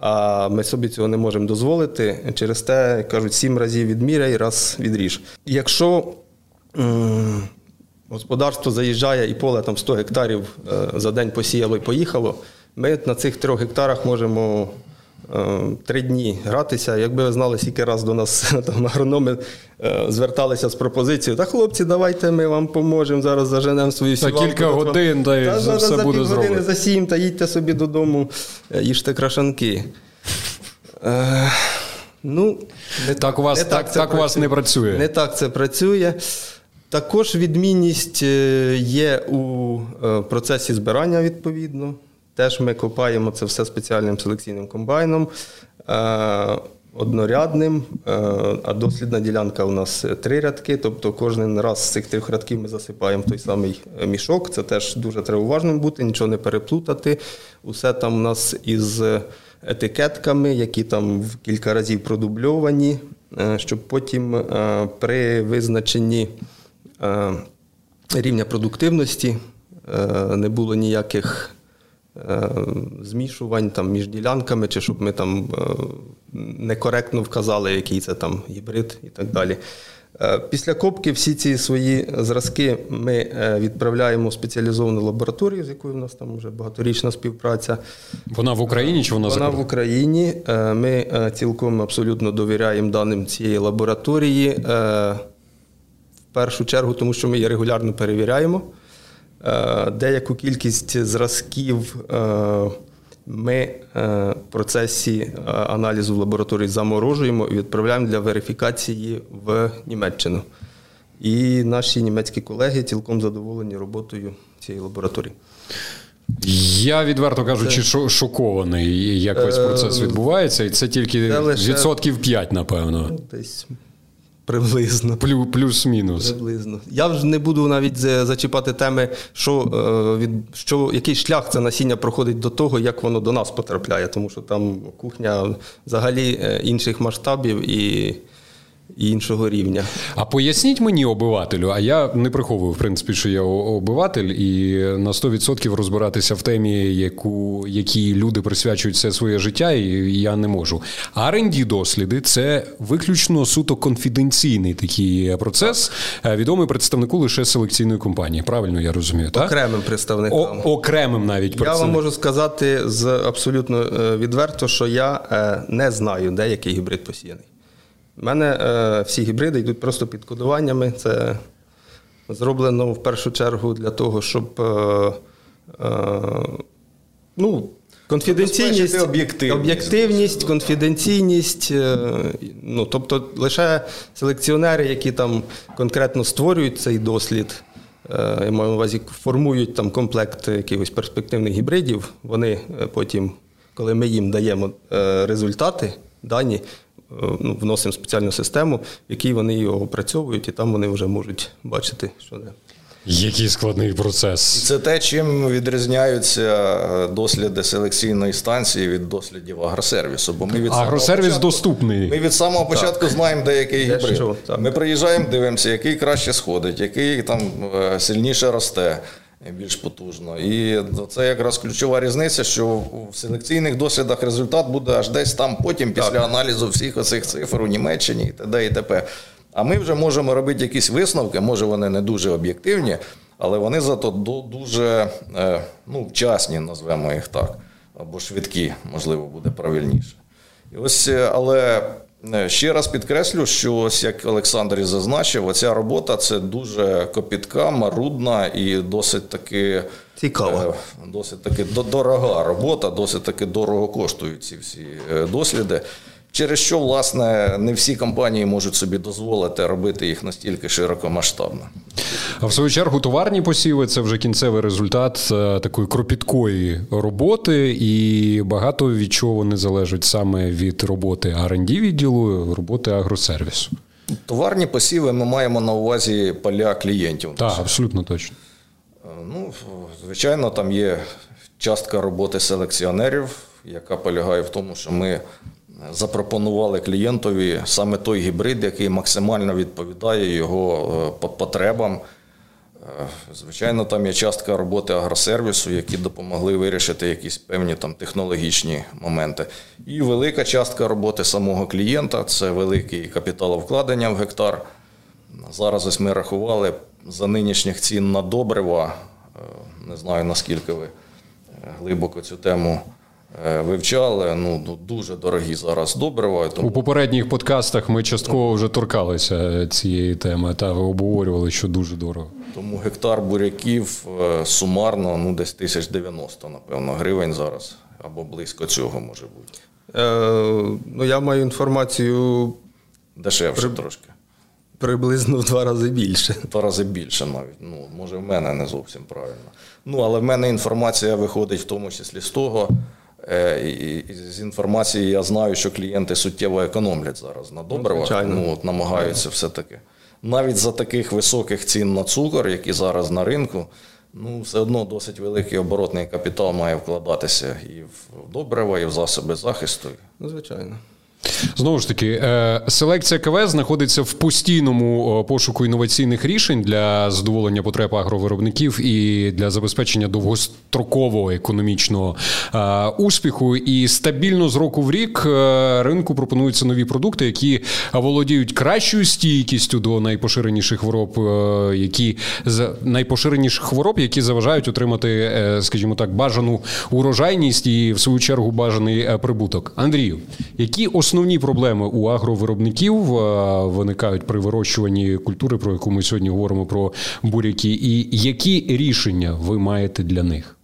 А ми собі цього не можемо дозволити. Через те кажуть, сім разів відміряй, раз відріж. Якщо м- господарство заїжджає і поле там 100 гектарів за день посіяло і поїхало. Ми на цих трьох гектарах можемо е, три дні гратися. Якби ви знали, скільки раз до нас там агрономи е, зверталися з пропозицією, та хлопці, давайте ми вам поможемо, зараз заженемо свою сівалку. За кілька годин та, та за все за буде зроблено. години за сім, та їдьте собі додому, е, їжте крашанки. Е, ну, не Так у вас не так, так, так у вас не працює. Не так це працює. Також відмінність є у процесі збирання відповідно. Теж ми копаємо це все спеціальним селекційним комбайном. Е, однорядним, е, а дослідна ділянка у нас три рядки, тобто кожен раз з цих трьох рядків ми засипаємо той самий мішок. Це теж дуже треба уважним бути, нічого не переплутати. Усе там у нас із етикетками, які там в кілька разів продубльовані, е, щоб потім при визначенні рівня продуктивності не було ніяких змішувань там, між ділянками, чи щоб ми там е, некоректно вказали, який це там гібрид і так далі. Е, Після копки всі ці свої зразки ми е, відправляємо в спеціалізовану лабораторію, з якою в нас там вже багаторічна співпраця. Вона в Україні чи вона, за Вона в? Україні. Е, Ми е, цілком абсолютно довіряємо даним цієї лабораторії. е, В першу чергу, тому що ми її регулярно перевіряємо. Е, Деяку кількість зразків е, ми е, в процесі аналізу в лабораторії заморожуємо і відправляємо для верифікації в Німеччину. І наші німецькі колеги цілком задоволені роботою цієї лабораторії. Я відверто кажучи, шо- шокований, як весь процес відбувається, і це тільки це лише- відсотків 5, напевно. Ну, Десь приблизно. Плю- Плюс-мінус. Приблизно. Я вже не буду навіть за- зачіпати теми, що, е, від, що, який шлях це насіння проходить до того, як воно до нас потрапляє, тому що там кухня взагалі е, інших масштабів і іншого рівня. А поясніть мені, обивателю, а я не приховую, в принципі, що я обиватель, і на 100% розбиратися в темі, яку, якій люди присвячують все своє життя, і я не можу. rd досліди це виключно суто конфіденційний такий процес, е, відомий представнику лише селекційної компанії. Правильно я розумію, так? Окремим О, окремим навіть Я вам можу сказати з абсолютно е, відверто, що я е, не знаю, де який гібрид посіяний. У мене е, всі гібриди йдуть просто під кодуваннями. Це зроблено в першу чергу для того, щоб е, е, ну, конфіденційність, об'єктивність. об'єктивність, конфіденційність. е, Ну, тобто лише селекціонери, які там конкретно створюють цей дослід, е, я маю на увазі, формують там комплект якихось перспективних гібридів, вони е, потім, коли ми їм даємо результати, дані, ну, вносимо спеціальну систему, в якій вони його опрацьовують, і там вони вже можуть бачити, що де. Який складний процес. Це те, чим відрізняються е, досліди селекційної станції від дослідів агросервісу. Бо ми від Агросервіс початку- доступний. Ми від самого початку знаємо, де який гібрид. що. Ми приїжджаємо, дивимося, який краще сходить, який там е, сильніше росте, е, більш потужно. І це якраз ключова різниця, що в селекційних дослідах результат буде аж десь там потім, після аналізу всіх оцих цифр у Німеччині і т.д. і т.п. А ми вже можемо робити якісь висновки, може вони не дуже об'єктивні, але вони зато дуже е, ну, вчасні, назвемо їх так, або швидкі, можливо, буде правильніше. І ось, е, але ще раз підкреслю, що ось як Олександр і зазначив, оця робота це дуже копітка, марудна і досить таки Цікава. е, Досить таки дорога робота, досить таки дорого коштують ці всі е, досліди. Через що, власне, не всі компанії можуть собі дозволити робити їх настільки широкомасштабно. А в свою чергу товарні посіви це вже кінцевий результат е, такої кропіткої роботи, і багато від чого вони залежать саме від роботи R&D відділу, роботи агросервісу. Товарні посіви ми маємо на увазі поля клієнтів. Так, абсолютно точно. Е, Ну, звичайно, там є частка роботи селекціонерів, яка полягає в тому, що ми запропонували клієнтові саме той гібрид, який максимально відповідає його е, потребам. Е, Звичайно, там є частка роботи агросервісу, які допомогли вирішити якісь певні там технологічні моменти. І велика частка роботи самого клієнта це великі капіталовкладення в гектар. Зараз ось ми рахували за нинішніх цін на добрива. е, Не знаю наскільки ви глибоко цю тему вивчали. Ну, дуже дорогі зараз добрива. У попередніх подкастах ми частково вже торкалися цієї теми та ви обговорювали, що дуже дорого. Тому гектар буряків е, сумарно ну, десь 1090, напевно, гривень зараз, або близько цього може бути. Е, ну, я маю інформацію Дешевше трошки. приблизно в два рази більше. В Два рази більше навіть. Ну, може, в мене не зовсім правильно. Ну, але в мене інформація виходить в тому числі з того. Е, з інформації я знаю, що клієнти суттєво економлять зараз на добривах. звичайно. Ну, от намагаються все-таки. Навіть за таких високих цін на цукор, які зараз на ринку, ну, все одно досить великий оборотний капітал має вкладатися і в добрива, і в засоби захисту. Ну, звичайно. Знову ж таки, е, селекція КВ знаходиться в постійному пошуку інноваційних рішень для задоволення потреб агровиробників і для забезпечення довгострокового економічного е, успіху. І стабільно з року в рік е, ринку пропонуються нові продукти, які володіють кращою стійкістю до найпоширеніших хвороб, які найпоширеніших хвороб, які заважають отримати, скажімо так, бажану урожайність і в свою чергу бажаний прибуток. Андрію, які основні проблеми у агровиробників е, виникають при вирощуванні культури, про яку ми сьогодні говоримо про буряки, і які рішення ви маєте для них?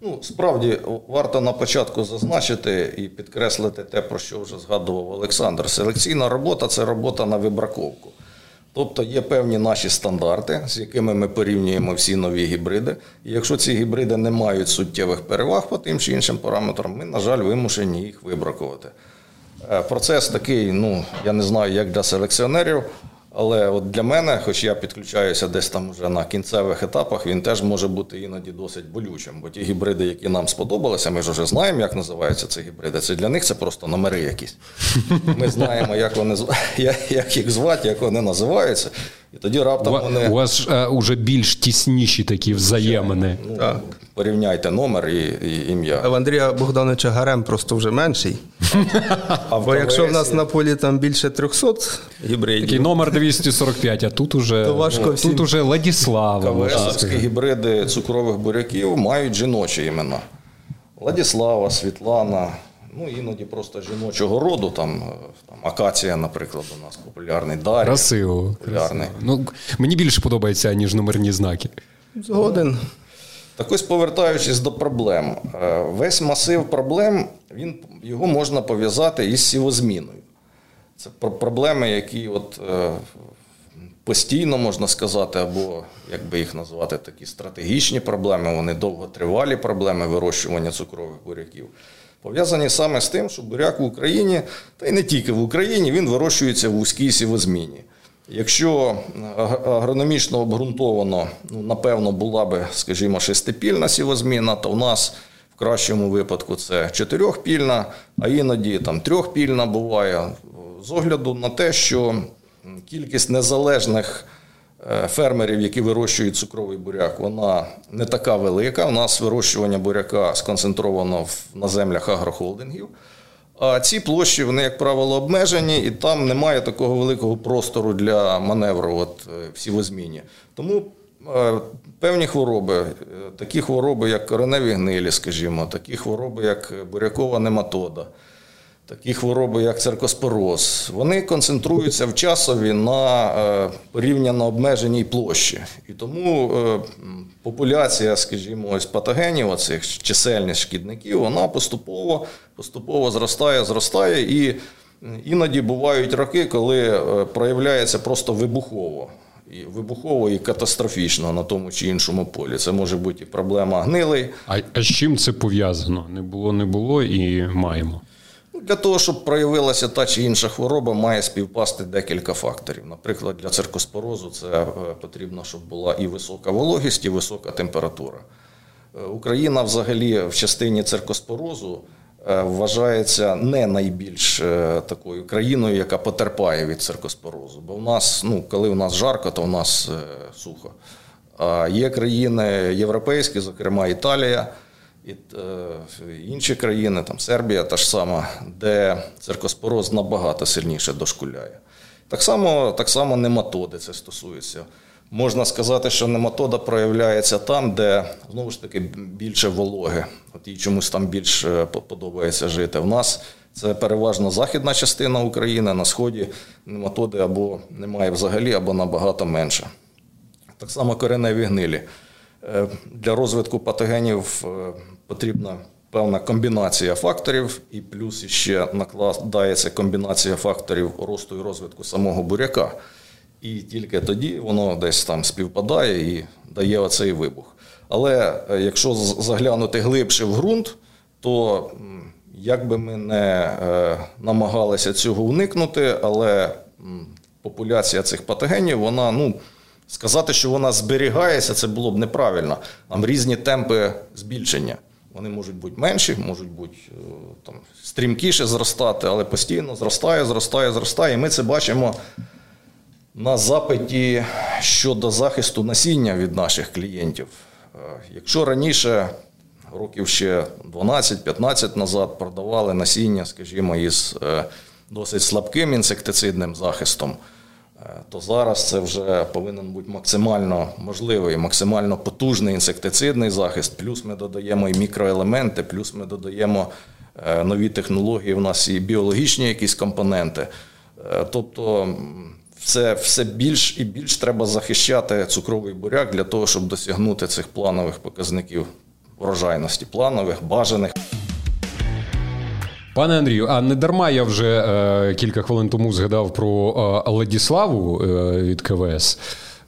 Ну, справді варто на початку зазначити і підкреслити те, про що вже згадував Олександр. Селекційна робота це робота на вибраковку. Тобто є певні наші стандарти, з якими ми порівнюємо всі нові гібриди. І якщо ці гібриди не мають суттєвих переваг по тим чи іншим параметрам, ми, на жаль, вимушені їх вибракувати. Е, процес такий, ну я не знаю, як для селекціонерів, але от для мене, хоч я підключаюся десь там вже на кінцевих етапах, він теж може бути іноді досить болючим. Бо ті гібриди, які нам сподобалися, ми ж вже знаємо, як називаються ці гібриди. Це для них це просто номери якісь. Ми знаємо, як вони як їх звати, як вони називаються. І тоді раптом у, вони. У вас е, уже більш тісніші такі взаємини. Ну, так. Порівняйте номер і, і ім'я. А в Андрія Богдановича Гарем просто вже менший. А Бо якщо в нас на полі там більше 300 гібридів. Такий номер 245, а тут уже то важко всім. тут уже Ладіслава. КВСовські гібриди цукрових буряків мають жіночі імена. Владіслава, Світлана. Ну, іноді просто жіночого роду, там там акація, наприклад, у нас популярний Дар'я. Красиво. Популярний. Красиво. Ну, Мені більше подобається, ніж номерні знаки. Згоден. Так ось повертаючись до проблем, е, весь масив проблем він, його можна пов'язати із сівозміною. Це проблеми, які от, е, постійно можна сказати, або як би їх назвати, такі стратегічні проблеми, вони довготривалі проблеми вирощування цукрових буряків. Пов'язані саме з тим, що буряк в Україні, та й не тільки в Україні, він вирощується в вузькій сівозміні. Якщо агрономічно обґрунтовано, ну, напевно, була би, скажімо, шестипільна сівозміна, то в нас в кращому випадку це чотирьохпільна, а іноді там трьохпільна буває. З огляду на те, що кількість незалежних е, фермерів, які вирощують цукровий буряк, вона не така велика. У нас вирощування буряка сконцентровано на землях агрохолдингів. А ці площі, вони, як правило, обмежені, і там немає такого великого простору для маневру от, е, в сівозміні. Тому е, певні хвороби, е, такі хвороби, як кореневі гнилі, скажімо, такі хвороби, як бурякова нематода такі хвороби, як циркоспороз, вони концентруються в часові на е, порівняно обмеженій площі. І тому е, популяція, скажімо, ось патогенів, оцих чисельних шкідників, вона поступово поступово зростає, зростає, і іноді бувають роки, коли е, проявляється просто вибухово. І вибухово і катастрофічно на тому чи іншому полі. Це може бути і проблема гнилий. А, а з чим це пов'язано? Не було, не було і маємо. Для того, щоб проявилася та чи інша хвороба, має співпасти декілька факторів. Наприклад, для циркоспорозу це е, потрібно, щоб була і висока вологість, і висока температура. Е, Україна взагалі в частині циркоспорозу е, вважається не найбільш такою країною, яка потерпає від циркоспорозу. Бо в нас, ну, коли в нас жарко, то в нас сухо. А є країни європейські, зокрема Італія і е, інші країни, там Сербія та ж сама, де циркоспороз набагато сильніше дошкуляє. Так само так само нематоди це стосується. Можна сказати, що нематода проявляється там, де знову ж таки більше вологи. От їй чомусь там більше подобається жити. У нас це переважно західна частина України, на сході нематоди або немає взагалі, або набагато менше. Так само кореневі гнилі. Е, для розвитку патогенів е, потрібна певна комбінація факторів, і плюс ще накладається комбінація факторів росту і розвитку самого буряка. І тільки тоді воно десь там співпадає і дає оцей вибух. Але е, якщо заглянути глибше в ґрунт, то як би ми не намагалися цього уникнути, але популяція цих патогенів, вона ну. Сказати, що вона зберігається, це було б неправильно. Там різні темпи збільшення. Вони можуть бути менші, можуть бути е, там, стрімкіше зростати, але постійно зростає, зростає, зростає. І ми це бачимо на запиті щодо захисту насіння від наших клієнтів. Е, Якщо раніше, років ще 12-15 назад, продавали насіння, скажімо, із е, досить слабким інсектицидним захистом, то зараз це вже повинен бути максимально можливий, максимально потужний інсектицидний захист. Плюс ми додаємо і мікроелементи, плюс ми додаємо е, нові технології, в нас і біологічні якісь компоненти. Е, Тобто все, все більш і більш треба захищати цукровий буряк для того, щоб досягнути цих планових показників врожайності, планових, бажаних. Пане Андрію, а не дарма я вже е, кілька хвилин тому згадав про е, Ладіславу е, від КВС.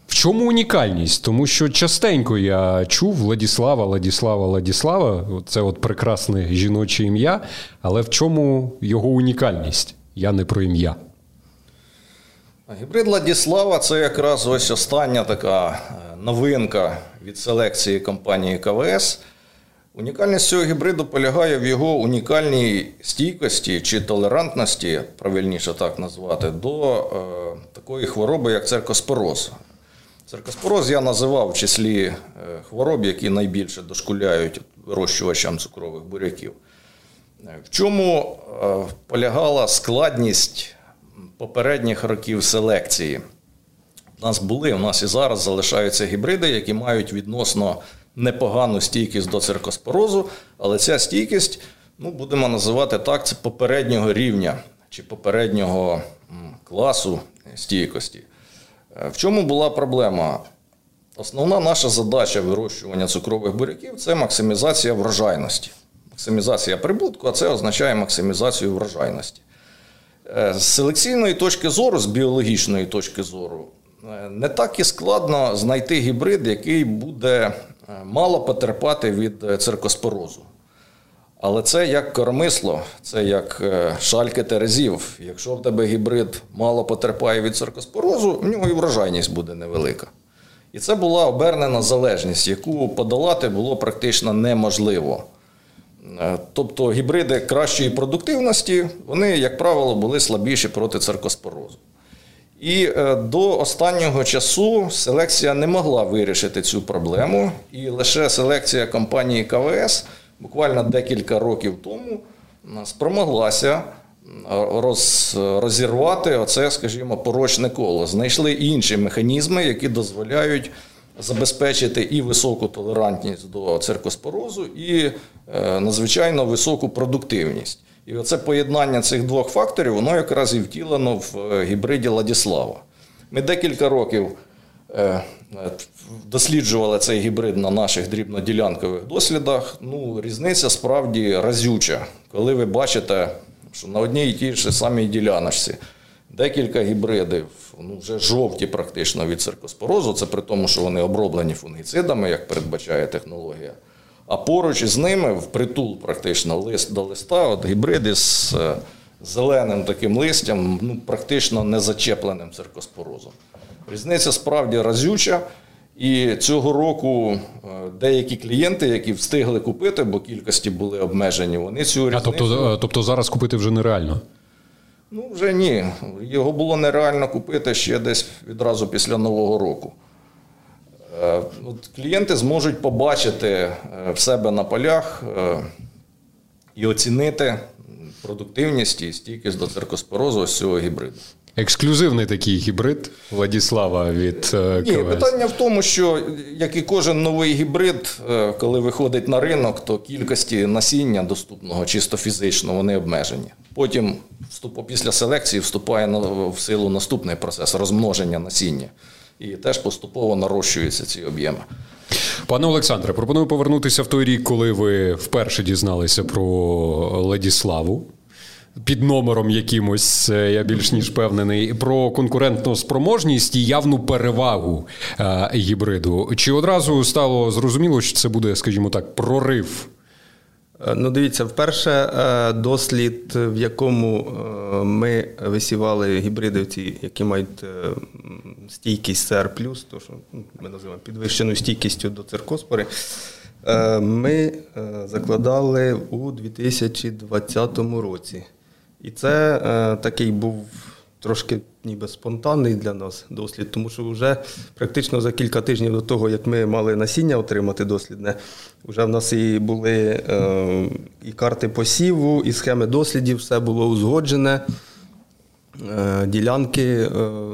В чому унікальність? Тому що частенько я чув Владіслава, Ладіслава, Ладіслава. Це от прекрасне жіноче ім'я. Але в чому його унікальність? Я не про ім'я. Гібрид Ладіслава це якраз ось остання така е, новинка від селекції компанії КВС. Унікальність цього гібриду полягає в його унікальній стійкості чи толерантності, правильніше так назвати, до е, такої хвороби, як церкоспороз. Церкоспороз я називав в числі е, хвороб, які найбільше дошкуляють вирощувачам цукрових буряків. Е, В чому е, полягала складність попередніх років селекції? У нас були, у нас і зараз залишаються гібриди, які мають відносно непогану стійкість до циркоспорозу, але ця стійкість, ну, будемо називати так, це попереднього рівня чи попереднього класу стійкості. Е, В чому була проблема? Основна наша задача вирощування цукрових буряків це максимізація врожайності. Максимізація прибутку, а це означає максимізацію врожайності. Е, З селекційної точки зору, з біологічної точки зору, е, не так і складно знайти гібрид, який буде мало потерпати від е, циркоспорозу. Але це як коромисло, це як е, шальки терезів. Якщо в тебе гібрид мало потерпає від циркоспорозу, в нього і врожайність буде невелика. І це була обернена залежність, яку подолати було практично неможливо. Е, Тобто гібриди кращої продуктивності, вони, як правило, були слабіші проти циркоспорозу. І е, до останнього часу селекція не могла вирішити цю проблему, і лише селекція компанії КВС буквально декілька років тому спромоглася роз, розірвати оце, скажімо, порочне коло. Знайшли інші механізми, які дозволяють забезпечити і високу толерантність до циркоспорозу, і е, надзвичайно високу продуктивність. І оце поєднання цих двох факторів, воно якраз і втілено в е, гібриді Ладіслава. Ми декілька років е, досліджували цей гібрид на наших дрібноділянкових дослідах. Ну, різниця справді разюча. Коли ви бачите, що на одній і тій ж самій діляночці декілька гібридів, ну вже жовті практично від циркоспорозу, це при тому, що вони оброблені фунгіцидами, як передбачає технологія. А поруч із ними, впритул практично лист до листа, от гібриди з е, зеленим таким листям, ну, практично не зачепленим циркоспорозом. Різниця справді разюча. І цього року е, деякі клієнти, які встигли купити, бо кількості були обмежені, вони цю А тобто, е, тобто зараз купити вже нереально. Ну, вже ні. Його було нереально купити ще десь відразу після Нового року. Е, От клієнти зможуть побачити е, в себе на полях е, і оцінити продуктивність і стійкість до циркоспорозу ось цього гібриду. Ексклюзивний такий гібрид Владіслава від е, Ні, питання в тому, що як і кожен новий гібрид, коли виходить на ринок, то кількості насіння доступного чисто фізично вони обмежені. Потім після селекції вступає в силу наступний процес розмноження насіння. І теж поступово нарощуються ці об'єми. Пане Олександре, пропоную повернутися в той рік, коли ви вперше дізналися про Ладіславу. Під номером якимось, я більш ніж впевнений, про конкурентну спроможність і явну перевагу е, гібриду. Чи одразу стало зрозуміло, що це буде, скажімо так, прорив? Е, Ну, дивіться, вперше е, дослід, в якому е, ми висівали гібриди, які мають стійкість CR+, то що ну, ми називаємо підвищеною стійкістю до циркоспори. Ми закладали у 2020 році. І це такий був трошки ніби спонтанний для нас дослід, тому що вже практично за кілька тижнів до того, як ми мали насіння отримати дослідне, вже в нас і були і карти посіву, і схеми дослідів, все було узгоджене. Ділянки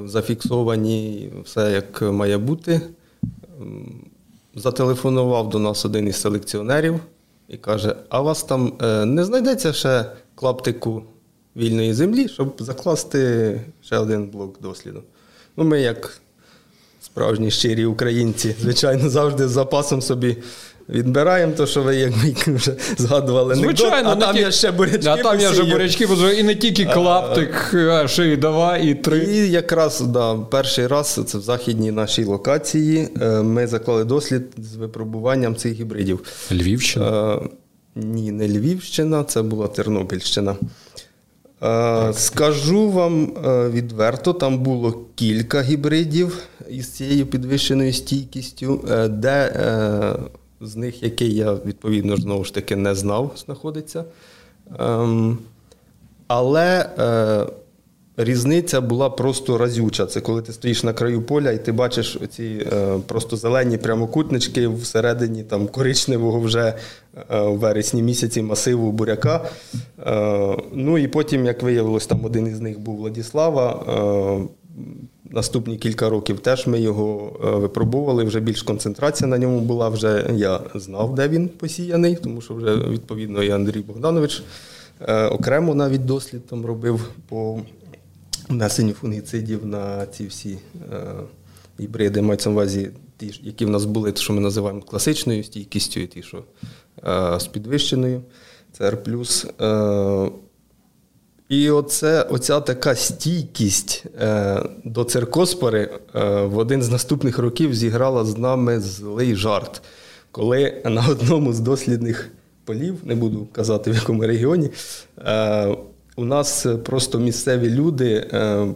зафіксовані, все як має бути. Зателефонував до нас один із селекціонерів і каже: а у вас там е, не знайдеться ще клаптику вільної землі, щоб закласти ще один блок досліду. Ну, Ми, як справжні щирі українці, звичайно, завжди з запасом собі Відбираємо те, що ви як ми вже згадували. Звичайно, а там ті... я ще бурячки. А там я вже бурячки, і не тільки клаптик, а ще й два, і три. І якраз да, перший раз це в західній нашій локації. Е, ми заклали дослід з випробуванням цих гібридів. Львівщина? Е, ні, не Львівщина, це була Тернопільщина. Е, скажу вам відверто, там було кілька гібридів із цією підвищеною стійкістю, де з них який я, відповідно, знову ж таки не знав, знаходиться. Ем, Але е, різниця була просто разюча. Це коли ти стоїш на краю поля і ти бачиш оці е, просто зелені прямокутнички всередині там, коричневого вже е, у вересні місяці масиву буряка. Е, ну і потім, як виявилось, там один із них був Владіслава. Е, Наступні кілька років теж ми його е, випробували. Вже більш концентрація на ньому була. Вже я знав, де він посіяний, тому що вже відповідно і Андрій Богданович е, окремо навіть дослід там робив по внесенню фунгіцидів на ці всі е, гібриди. Мається на увазі ті, які в нас були, те, що ми називаємо класичною стійкістю, і ті, що з підвищеною. це ЦР і оце, оця така стійкість е, до циркоспори е, в один з наступних років зіграла з нами злий жарт, коли на одному з дослідних полів, не буду казати в якому регіоні, е, у нас просто місцеві люди е,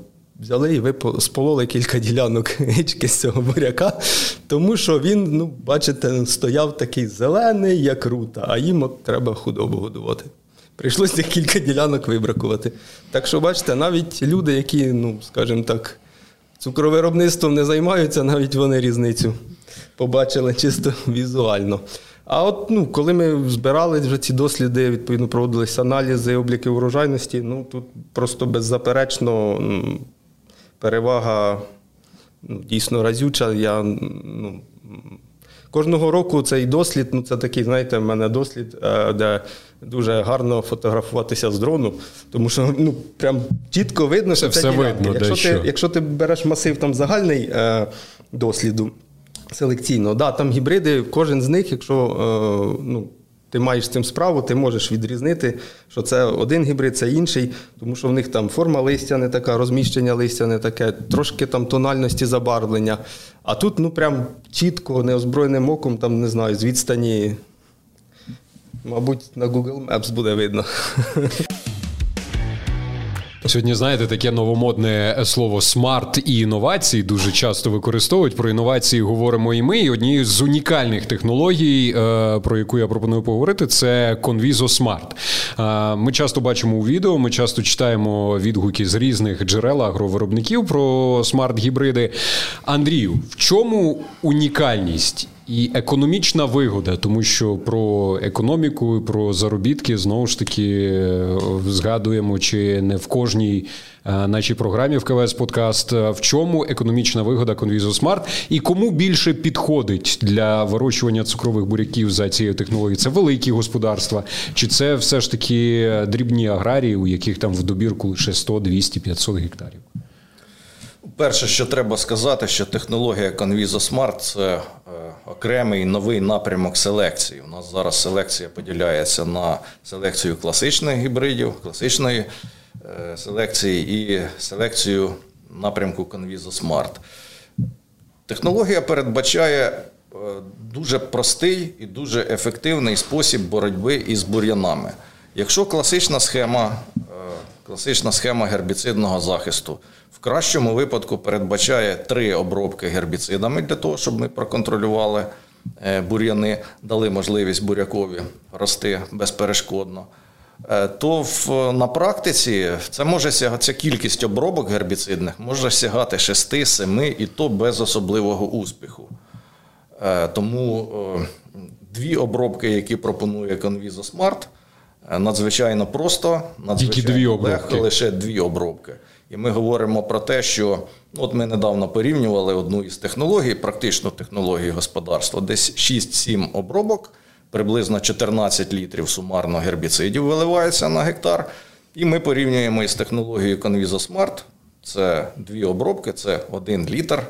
взяли і випо, спололи кілька ділянок гички з цього буряка, тому що він, ну, бачите, стояв такий зелений, як рута, а їм от треба худобу годувати. Прийшлося кілька ділянок вибракувати. Так що, бачите, навіть люди, які, ну, скажімо так, цукровиробництвом не займаються, навіть вони різницю побачили чисто візуально. А от ну, коли ми збирали вже ці досліди, відповідно проводилися аналізи, обліки урожайності, ну тут просто беззаперечно перевага ну, дійсно разюча. Я ну, Кожного року цей дослід, ну це такий, знаєте, в мене дослід, е, де дуже гарно фотографуватися з дрону, тому що ну прям чітко видно, що це все видно. Якщо ти якщо ти береш масив там загальний е, досліду селекційно, да, там гібриди, кожен з них, якщо е, ну, ти маєш з цим справу, ти можеш відрізнити, що це один гібрид, це інший, тому що в них там форма листя не така, розміщення листя не таке, трошки там тональності забарвлення. А тут, ну прям чітко, неозброєним оком, там не знаю, з відстані, мабуть, на Google Maps буде видно. Сьогодні, знаєте, таке новомодне слово смарт і інновації дуже часто використовують. Про інновації говоримо і ми. І однією з унікальних технологій, е, про яку я пропоную поговорити, це Conviso Smart. Е, ми часто бачимо у відео, ми часто читаємо відгуки з різних джерел агровиробників про смарт-гібриди. Андрію, в чому унікальність? І економічна вигода, тому що про економіку, про заробітки знову ж таки е, згадуємо, чи не в кожній е, нашій програмі в КВС Подкаст. В чому економічна вигода Conviso Смарт і кому більше підходить для вирощування цукрових буряків за цією технологією? Це великі господарства, чи це все ж таки дрібні аграрії, у яких там в добірку лише 100, 200, 500 гектарів? Перше, що треба сказати, що технологія Conviso Smart – це е, окремий новий напрямок селекції. У нас зараз селекція поділяється на селекцію класичних гібридів, класичної е, селекції і селекцію напрямку Conviso Smart. Технологія передбачає е, дуже простий і дуже ефективний спосіб боротьби із бур'янами. Якщо класична схема, класична схема гербіцидного захисту в кращому випадку передбачає три обробки гербіцидами для того, щоб ми проконтролювали е, бур'яни дали можливість бурякові рости безперешкодно. Е, то в, на практиці це може сягати ця кількість обробок гербіцидних може сягати 6-7 і то без особливого успіху. Е, тому дві обробки, які пропонує Conviso Smart, надзвичайно просто, надзвичайно дві легко, обробки. лише дві обробки. І ми говоримо про те, що ну, от ми недавно порівнювали одну із технологій, практичну технологію господарства, десь 6-7 обробок, приблизно 14 літрів сумарно гербіцидів виливається на гектар. І ми порівнюємо із технологією Conviso Smart. Це дві обробки, це 1 літр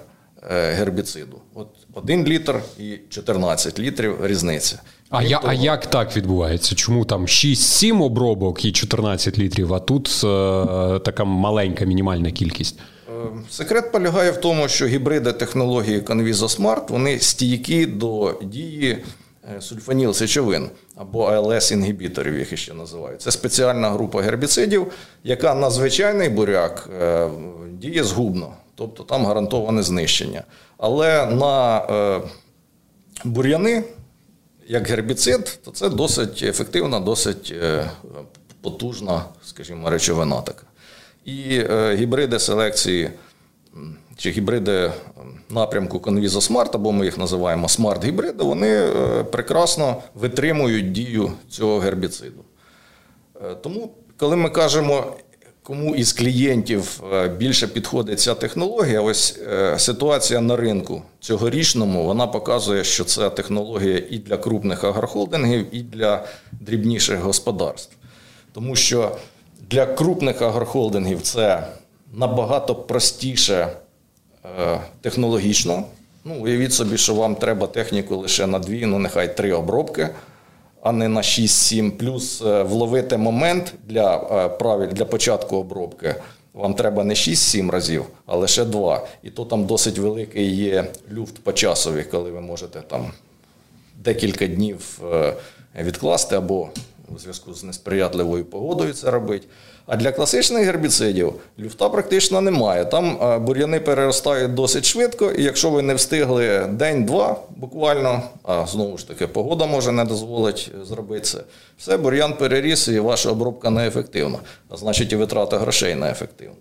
гербіциду. От 1 літр і 14 літрів різниця. А, я, а як так відбувається? Чому там 6-7 обробок і 14 літрів, а тут е, така маленька мінімальна кількість? Е, Секрет полягає в тому, що гібриди технології Conviso Smart вони стійкі до дії е, сульфаніл сечовин або АЛС інгібіторів, їх ще називають. Це спеціальна група гербіцидів, яка на звичайний буряк е, діє згубно, тобто там гарантоване знищення. Але на е, бур'яни, як гербіцид, то це досить ефективна, досить е, потужна, скажімо, речовина така. І е, гібриди селекції чи гібриди напрямку Conviso Smart, або ми їх називаємо смарт-гібриди, вони е, прекрасно витримують дію цього гербіциду. Е, Тому, коли ми кажемо, кому із клієнтів е, більше підходить ця технологія, ось е, ситуація на ринку цьогорічному вона показує, що це технологія і для крупних агрохолдингів, і для дрібніших господарств. Тому що для крупних агрохолдингів це набагато простіше е, технологічно. Ну, уявіть собі, що вам треба техніку лише на дві, ну нехай три обробки, а не на 6-7. Плюс е, вловити момент для, е, правиль, для початку обробки. Вам треба не 6-7 разів, а лише 2. І то там досить великий є люфт по часові, коли ви можете там декілька днів е, відкласти або у зв'язку з несприятливою погодою це робити. А для класичних гербіцидів люфта практично немає. Там е, бур'яни переростають досить швидко, і якщо ви не встигли день-два буквально, а знову ж таки погода може не дозволить зробити це, все, бур'ян переріс і ваша обробка неефективна, а значить і витрата грошей неефективна.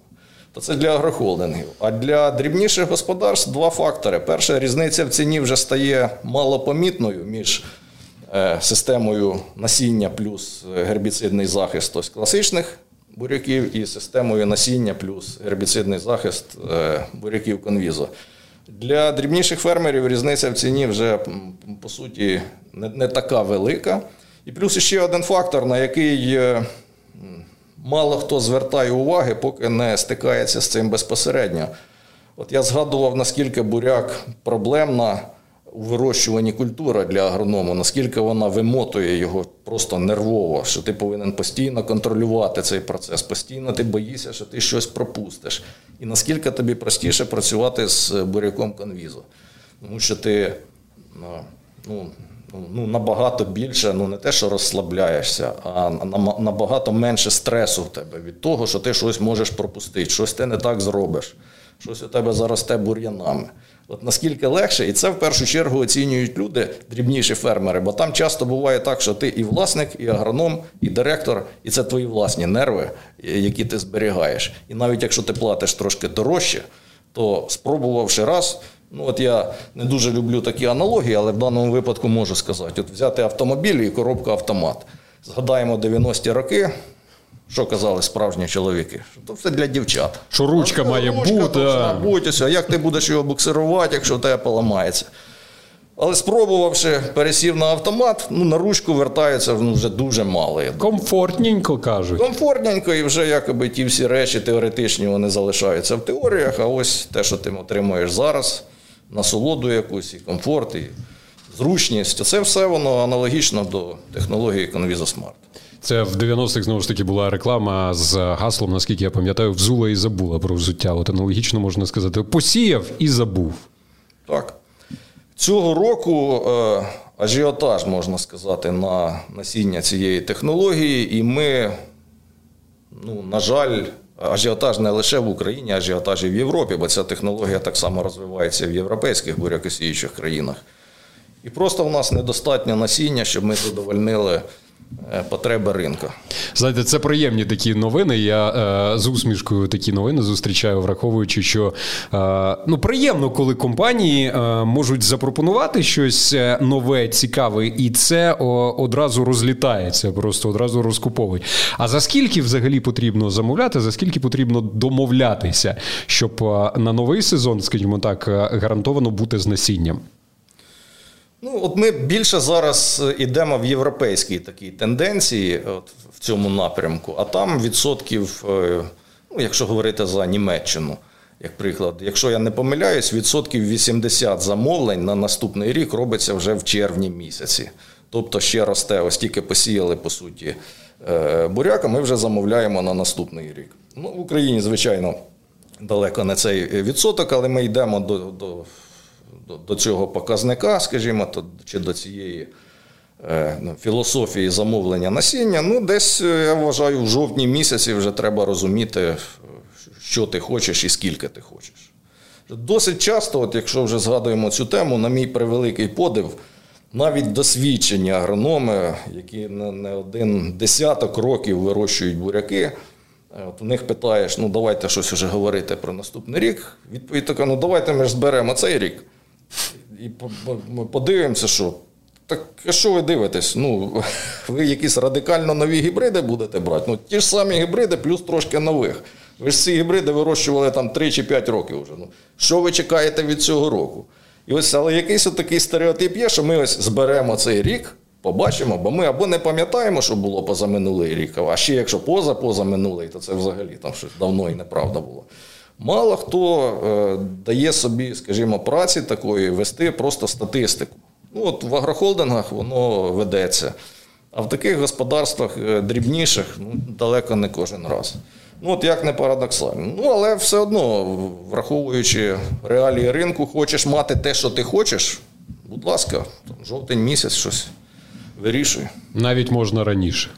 То це для агрохолдингів. А для дрібніших господарств два фактори. Перша різниця в ціні вже стає малопомітною між е, системою насіння плюс гербіцидний захист ось класичних буряків і системою насіння плюс гербіцидний захист е, буряків конвізо. Для дрібніших фермерів різниця в ціні вже по суті не, не така велика. І плюс ще один фактор, на який е, мало хто звертає уваги, поки не стикається з цим безпосередньо. От я згадував, наскільки буряк проблемна у вирощуванні культури для агроному, наскільки вона вимотує його просто нервово, що ти повинен постійно контролювати цей процес, постійно ти боїшся, що ти щось пропустиш. І наскільки тобі простіше працювати з буряком конвізу. Тому що ти ну, ну, ну, ну, набагато більше, ну не те, що розслабляєшся, а набагато менше стресу в тебе від того, що ти щось можеш пропустити, щось ти не так зробиш, щось у тебе заросте бур'янами. От наскільки легше, і це в першу чергу оцінюють люди, дрібніші фермери, бо там часто буває так, що ти і власник, і агроном, і директор, і це твої власні нерви, е, які ти зберігаєш. І навіть якщо ти платиш трошки дорожче, то спробувавши раз. Ну, от я не дуже люблю такі аналогії, але в даному випадку можу сказати: от взяти автомобіль і коробка автомат. Згадаємо 90-ті роки, що казали справжні чоловіки, що то все для дівчат. Що ручка А, має ручка бути. а як ти будеш його буксирувати, якщо в тебе поламається? Але спробувавши, пересів на автомат, ну на ручку вертається ну, вже дуже мало. Комфортненько кажуть. Комфортненько, і вже якоби ті всі речі теоретичні вони залишаються в теоріях, а ось те, що ти отримуєш зараз, насолоду якусь, і комфорт, і зручність, це все воно аналогічно до технології Conviso Smart. Це в 90-х знову ж таки була реклама з гаслом, наскільки я пам'ятаю, взула і забула про взуття. От аналогічно можна сказати, посіяв і забув. Так. Цього року е, ажіотаж, можна сказати, на насіння цієї технології, і ми, ну, на жаль, ажіотаж не лише в Україні, ажіотаж і в Європі, бо ця технологія так само розвивається в європейських бурякосіючих країнах. І просто в нас недостатньо насіння, щоб ми задовольнили Е, потреби ринку. Знаєте, це приємні такі новини. Я е, з усмішкою такі новини зустрічаю, враховуючи, що е, ну приємно, коли компанії е, можуть запропонувати щось е, нове, цікаве, і це о, одразу розлітається, просто одразу розкуповують. А за скільки взагалі потрібно замовляти? За скільки потрібно домовлятися, щоб е, на новий сезон, скажімо так, гарантовано бути з насінням? Ну, от ми більше зараз йдемо е, в європейській такій тенденції от, в цьому напрямку, а там відсотків, е, ну, якщо говорити за Німеччину, як приклад, якщо я не помиляюсь, відсотків 80 замовлень на наступний рік робиться вже в червні місяці. Тобто ще росте, ось тільки посіяли, по суті, е, буряка, ми вже замовляємо на наступний рік. Ну, В Україні, звичайно, далеко не цей відсоток, але ми йдемо до. до до, цього показника, скажімо, то, чи до цієї е, ну, філософії замовлення насіння, ну, десь, е, я вважаю, в жовтні місяці вже треба розуміти, що ти хочеш і скільки ти хочеш. Досить часто, от якщо вже згадуємо цю тему, на мій превеликий подив, навіть досвідчені агрономи, які не один десяток років вирощують буряки, е, от у них питаєш, ну давайте щось вже говорити про наступний рік. Відповідь така: ну давайте ми ж зберемо цей рік. І ми подивимося, що. Так що ви дивитесь? Ну, ви якісь радикально нові гібриди будете брати? Ну, ті ж самі гібриди, плюс трошки нових. Ви ж ці гібриди вирощували там 3 чи 5 років вже. Ну, Що ви чекаєте від цього року? І ось, але якийсь такий стереотип є, що ми ось зберемо цей рік, побачимо, бо ми або не пам'ятаємо, що було позаминулий рік, а ще якщо поза позаминулий, то це взагалі там щось давно і неправда було. Мало хто е, дає собі, скажімо, праці такої вести просто статистику. Ну, от В агрохолдингах воно ведеться, а в таких господарствах е, дрібніших ну, далеко не кожен раз. Ну, от як не парадоксально. Ну, але все одно, враховуючи реалії ринку, хочеш мати те, що ти хочеш, будь ласка, там, жовтень місяць щось вирішуй. Навіть можна раніше.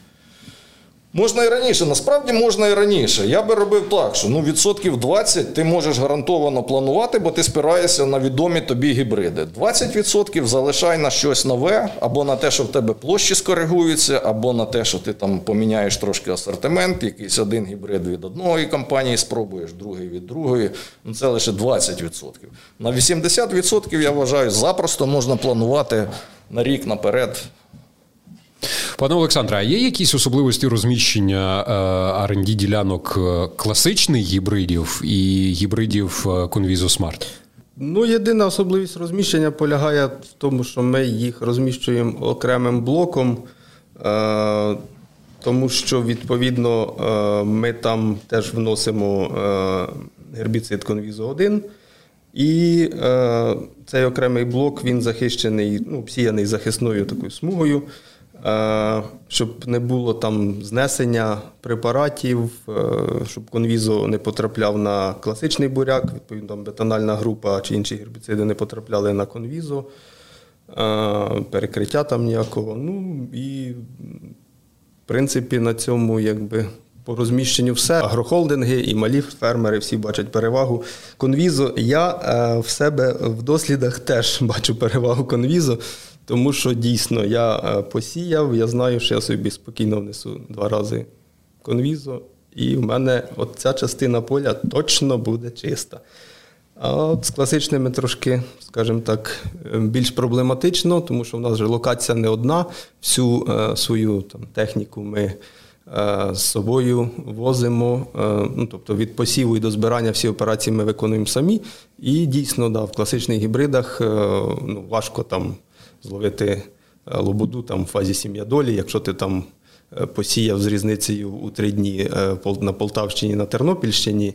Можна і раніше, насправді можна і раніше. Я би робив так, що ну, відсотків 20 ти можеш гарантовано планувати, бо ти спираєшся на відомі тобі гібриди. 20% залишай на щось нове, або на те, що в тебе площі скоригуються, або на те, що ти там поміняєш трошки асортимент, якийсь один гібрид від одної компанії спробуєш, другий від другої. Ну, Це лише 20%. На 80% я вважаю, запросто можна планувати на рік наперед. Пане Олександре, а є якісь особливості розміщення rd е, ділянок е, класичних гібридів і гібридів Conviso е, Smart? Ну, єдина особливість розміщення полягає в тому, що ми їх розміщуємо окремим блоком, тому що відповідно ми там теж вносимо гербіцид Conviso 1. І е, цей окремий блок він захищений, ну, всіяний захисною такою смугою. Е, щоб не було там знесення препаратів, е, щоб конвізо не потрапляв на класичний буряк, відповідно, там бетональна група чи інші гербіциди не потрапляли на конвізо, е, перекриття там ніякого. Ну і в принципі на цьому якби. По розміщенню все. Агрохолдинги і малі фермери всі бачать перевагу конвізу. Я в себе в дослідах теж бачу перевагу конвізу. Тому що дійсно я е, посіяв, я знаю, що я собі спокійно внесу два рази конвізо, і в мене от ця частина поля точно буде чиста. А от з класичними трошки, скажімо так, е, більш проблематично, тому що в нас вже локація не одна. Всю е, свою там, техніку ми е, з собою возимо. Е, ну, Тобто від посіву і до збирання всі операції ми виконуємо самі. І дійсно, да, в класичних гібридах е, ну, важко там зловити е, лободу там в фазі сім'я долі, якщо ти там е, посіяв з різницею у три дні е, на Полтавщині, на Тернопільщині,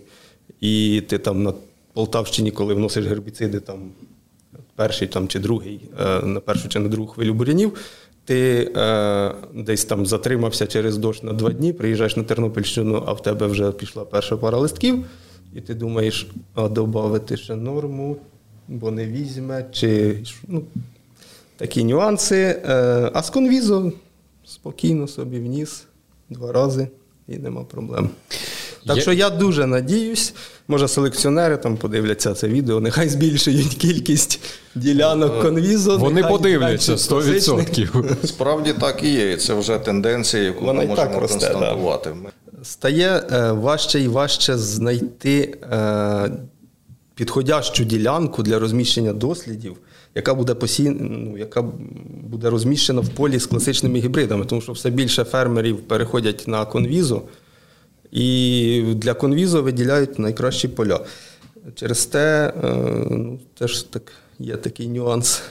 і ти там на Полтавщині, коли вносиш гербіциди, там перший там, чи другий, на першу чи на другу хвилю бурянів, ти е, десь там затримався через дощ на два дні, приїжджаєш на Тернопільщину, а в тебе вже пішла перша пара листків, і ти думаєш, а додати ще норму, бо не візьме, чи ну, такі нюанси. Е, а з конвізо спокійно собі вніс два рази і нема проблем. Так що я дуже надіюсь, може селекціонери там подивляться це відео, нехай збільшують кількість ділянок конвізу. Вони подивляться зменшують класичних. 100%. Справді так і є. І це вже тенденція, яку Вона ми можемо констатувати. Стає е, важче і важче знайти е, підходящу ділянку для розміщення дослідів, яка буде посі... ну, яка буде розміщена в полі з класичними гібридами, тому що все більше фермерів переходять на конвізу, і для конвізу виділяють найкращі поля. Через те е, ну, теж так, є такий нюанс.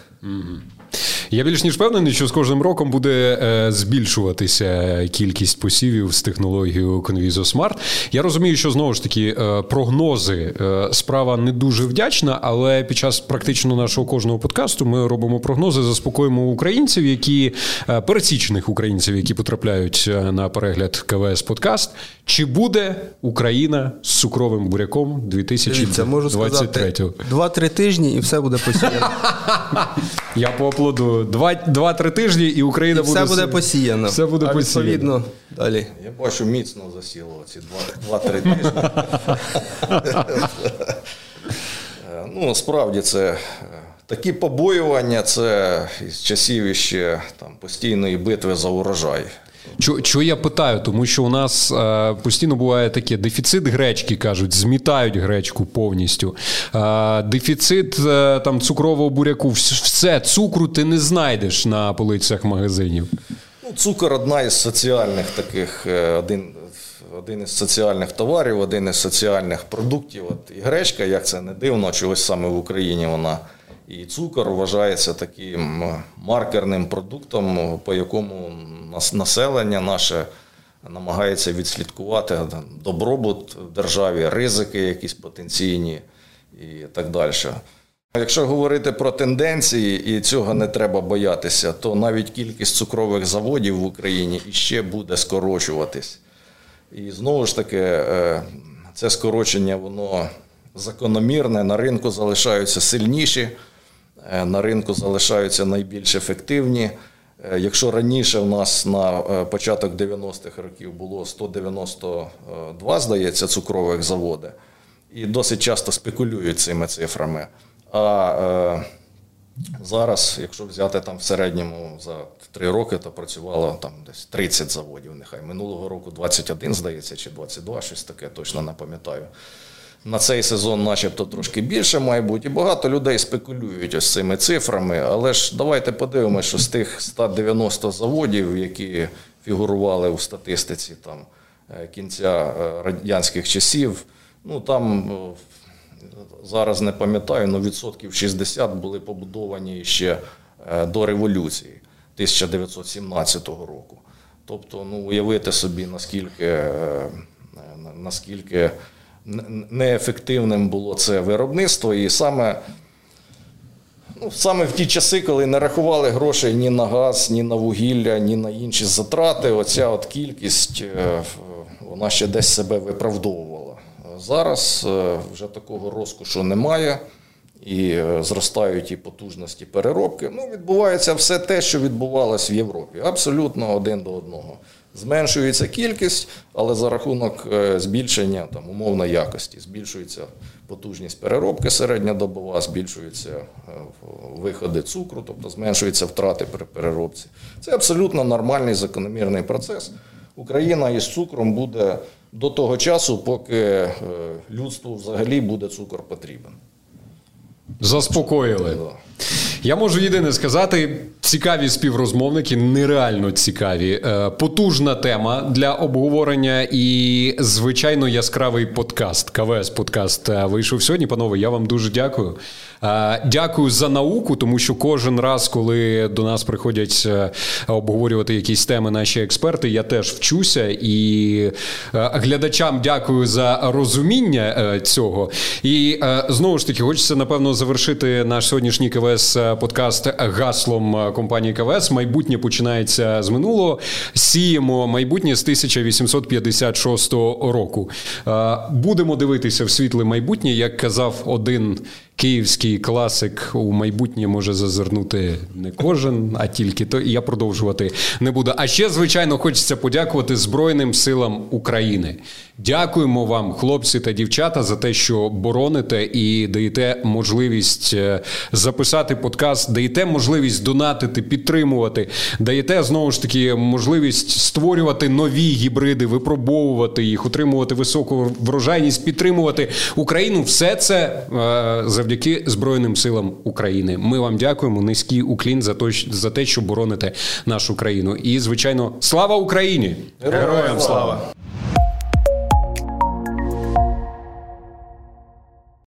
Я більш ніж впевнений, що з кожним роком буде е, збільшуватися кількість посівів з технологією Conviso Smart. Я розумію, що знову ж таки е, прогнози е, справа не дуже вдячна, але під час практично нашого кожного подкасту ми робимо прогнози, заспокоїмо українців, які е, пересічних українців, які потрапляють е, на перегляд КВС Подкаст. Чи буде Україна з цукровим буряком Дивіться, можу 2023? сказати, 2-3 тижні і все буде посіяно. Я поаплодую. Два- Два-три тижні, і Україна І буде все буде посіяно. Все буде а посіяно. відповідно далі. Я бачу міцно засіло ці 2-3 тижні. Ну, справді це е, такі побоювання, це із часів іще там, постійної битви за урожай. Чо, чого я питаю? Тому що у нас е, постійно буває таке дефіцит гречки, кажуть, змітають гречку повністю. Е, дефіцит е, там цукрового буряку, все, цукру ти не знайдеш на полицях магазинів. Ну, цукор одна із соціальних таких, е, один, один із соціальних товарів, один із соціальних продуктів. От і гречка, як це не дивно, чогось саме в Україні вона. І цукор вважається таким е, маркерним продуктом, по якому населення наше намагається відслідкувати добробут в державі, ризики якісь потенційні і так далі. Якщо говорити про тенденції, і цього не треба боятися, то навіть кількість цукрових заводів в Україні іще буде скорочуватись. І знову ж таки, е, це скорочення, воно закономірне, на ринку залишаються сильніші, е, на ринку залишаються найбільш ефективні. Е, Якщо раніше в нас на е, початок 90-х років було 192, здається, цукрових заводи, і досить часто спекулюють цими цифрами. А е, зараз, якщо взяти там в середньому за три роки, то працювало там десь 30 заводів. Нехай минулого року 21, здається, чи 22, щось таке, точно не пам'ятаю. На цей сезон, начебто, трошки більше має бути. І багато людей спекулюють ось цими цифрами. Але ж давайте подивимося, що з тих 190 заводів, які фігурували у статистиці там е, кінця е, радянських часів, ну там е, зараз не пам'ятаю, але відсотків 60 були побудовані ще до революції 1917 року. Тобто, ну, уявити собі, наскільки, наскільки неефективним було це виробництво, і саме. Ну, саме в ті часи, коли не рахували грошей ні на газ, ні на вугілля, ні на інші затрати, оця от кількість е, вона ще десь себе виправдовувала. Зараз е, вже такого розкошу немає, і е, зростають і потужності переробки. Ну, відбувається все те, що відбувалось в Європі. Абсолютно один до одного. Зменшується кількість, але за рахунок е, збільшення там, умовно якості. Збільшується потужність переробки середньодобова, збільшуються е, виходи цукру, тобто зменшуються втрати при переробці. Це абсолютно нормальний закономірний процес. Україна із цукром буде до того часу, поки е, людству взагалі буде цукор потрібен. Заспокоїли. Я можу єдине сказати: цікаві співрозмовники, нереально цікаві. Е, Потужна тема для обговорення і, звичайно, яскравий подкаст. КВС подкаст е, вийшов сьогодні. Панове, я вам дуже дякую. Е, Дякую за науку, тому що кожен раз, коли до нас приходять е, обговорювати якісь теми наші експерти, я теж вчуся і е, глядачам дякую за розуміння цього. І знову ж таки, хочеться напевно завершити наш сьогоднішній КВС подкаст гаслом компанії КВС. Майбутнє починається з минулого. Сіємо майбутнє з 1856 року. Будемо дивитися в світле майбутнє, як казав один київський класик у майбутнє може зазирнути не кожен, а тільки то. Я продовжувати не буду. А ще, звичайно, хочеться подякувати Збройним силам України. Дякуємо вам, хлопці та дівчата, за те, що бороните і даєте можливість е, записати подкаст, даєте можливість донатити, підтримувати, даєте знову ж таки можливість створювати нові гібриди, випробовувати їх, отримувати високу врожайність, підтримувати Україну. Все це е, завдяки Збройним силам України. Ми вам дякуємо. Низький уклін за те, за те, що бороните нашу країну. І звичайно, слава Україні! Героям слава!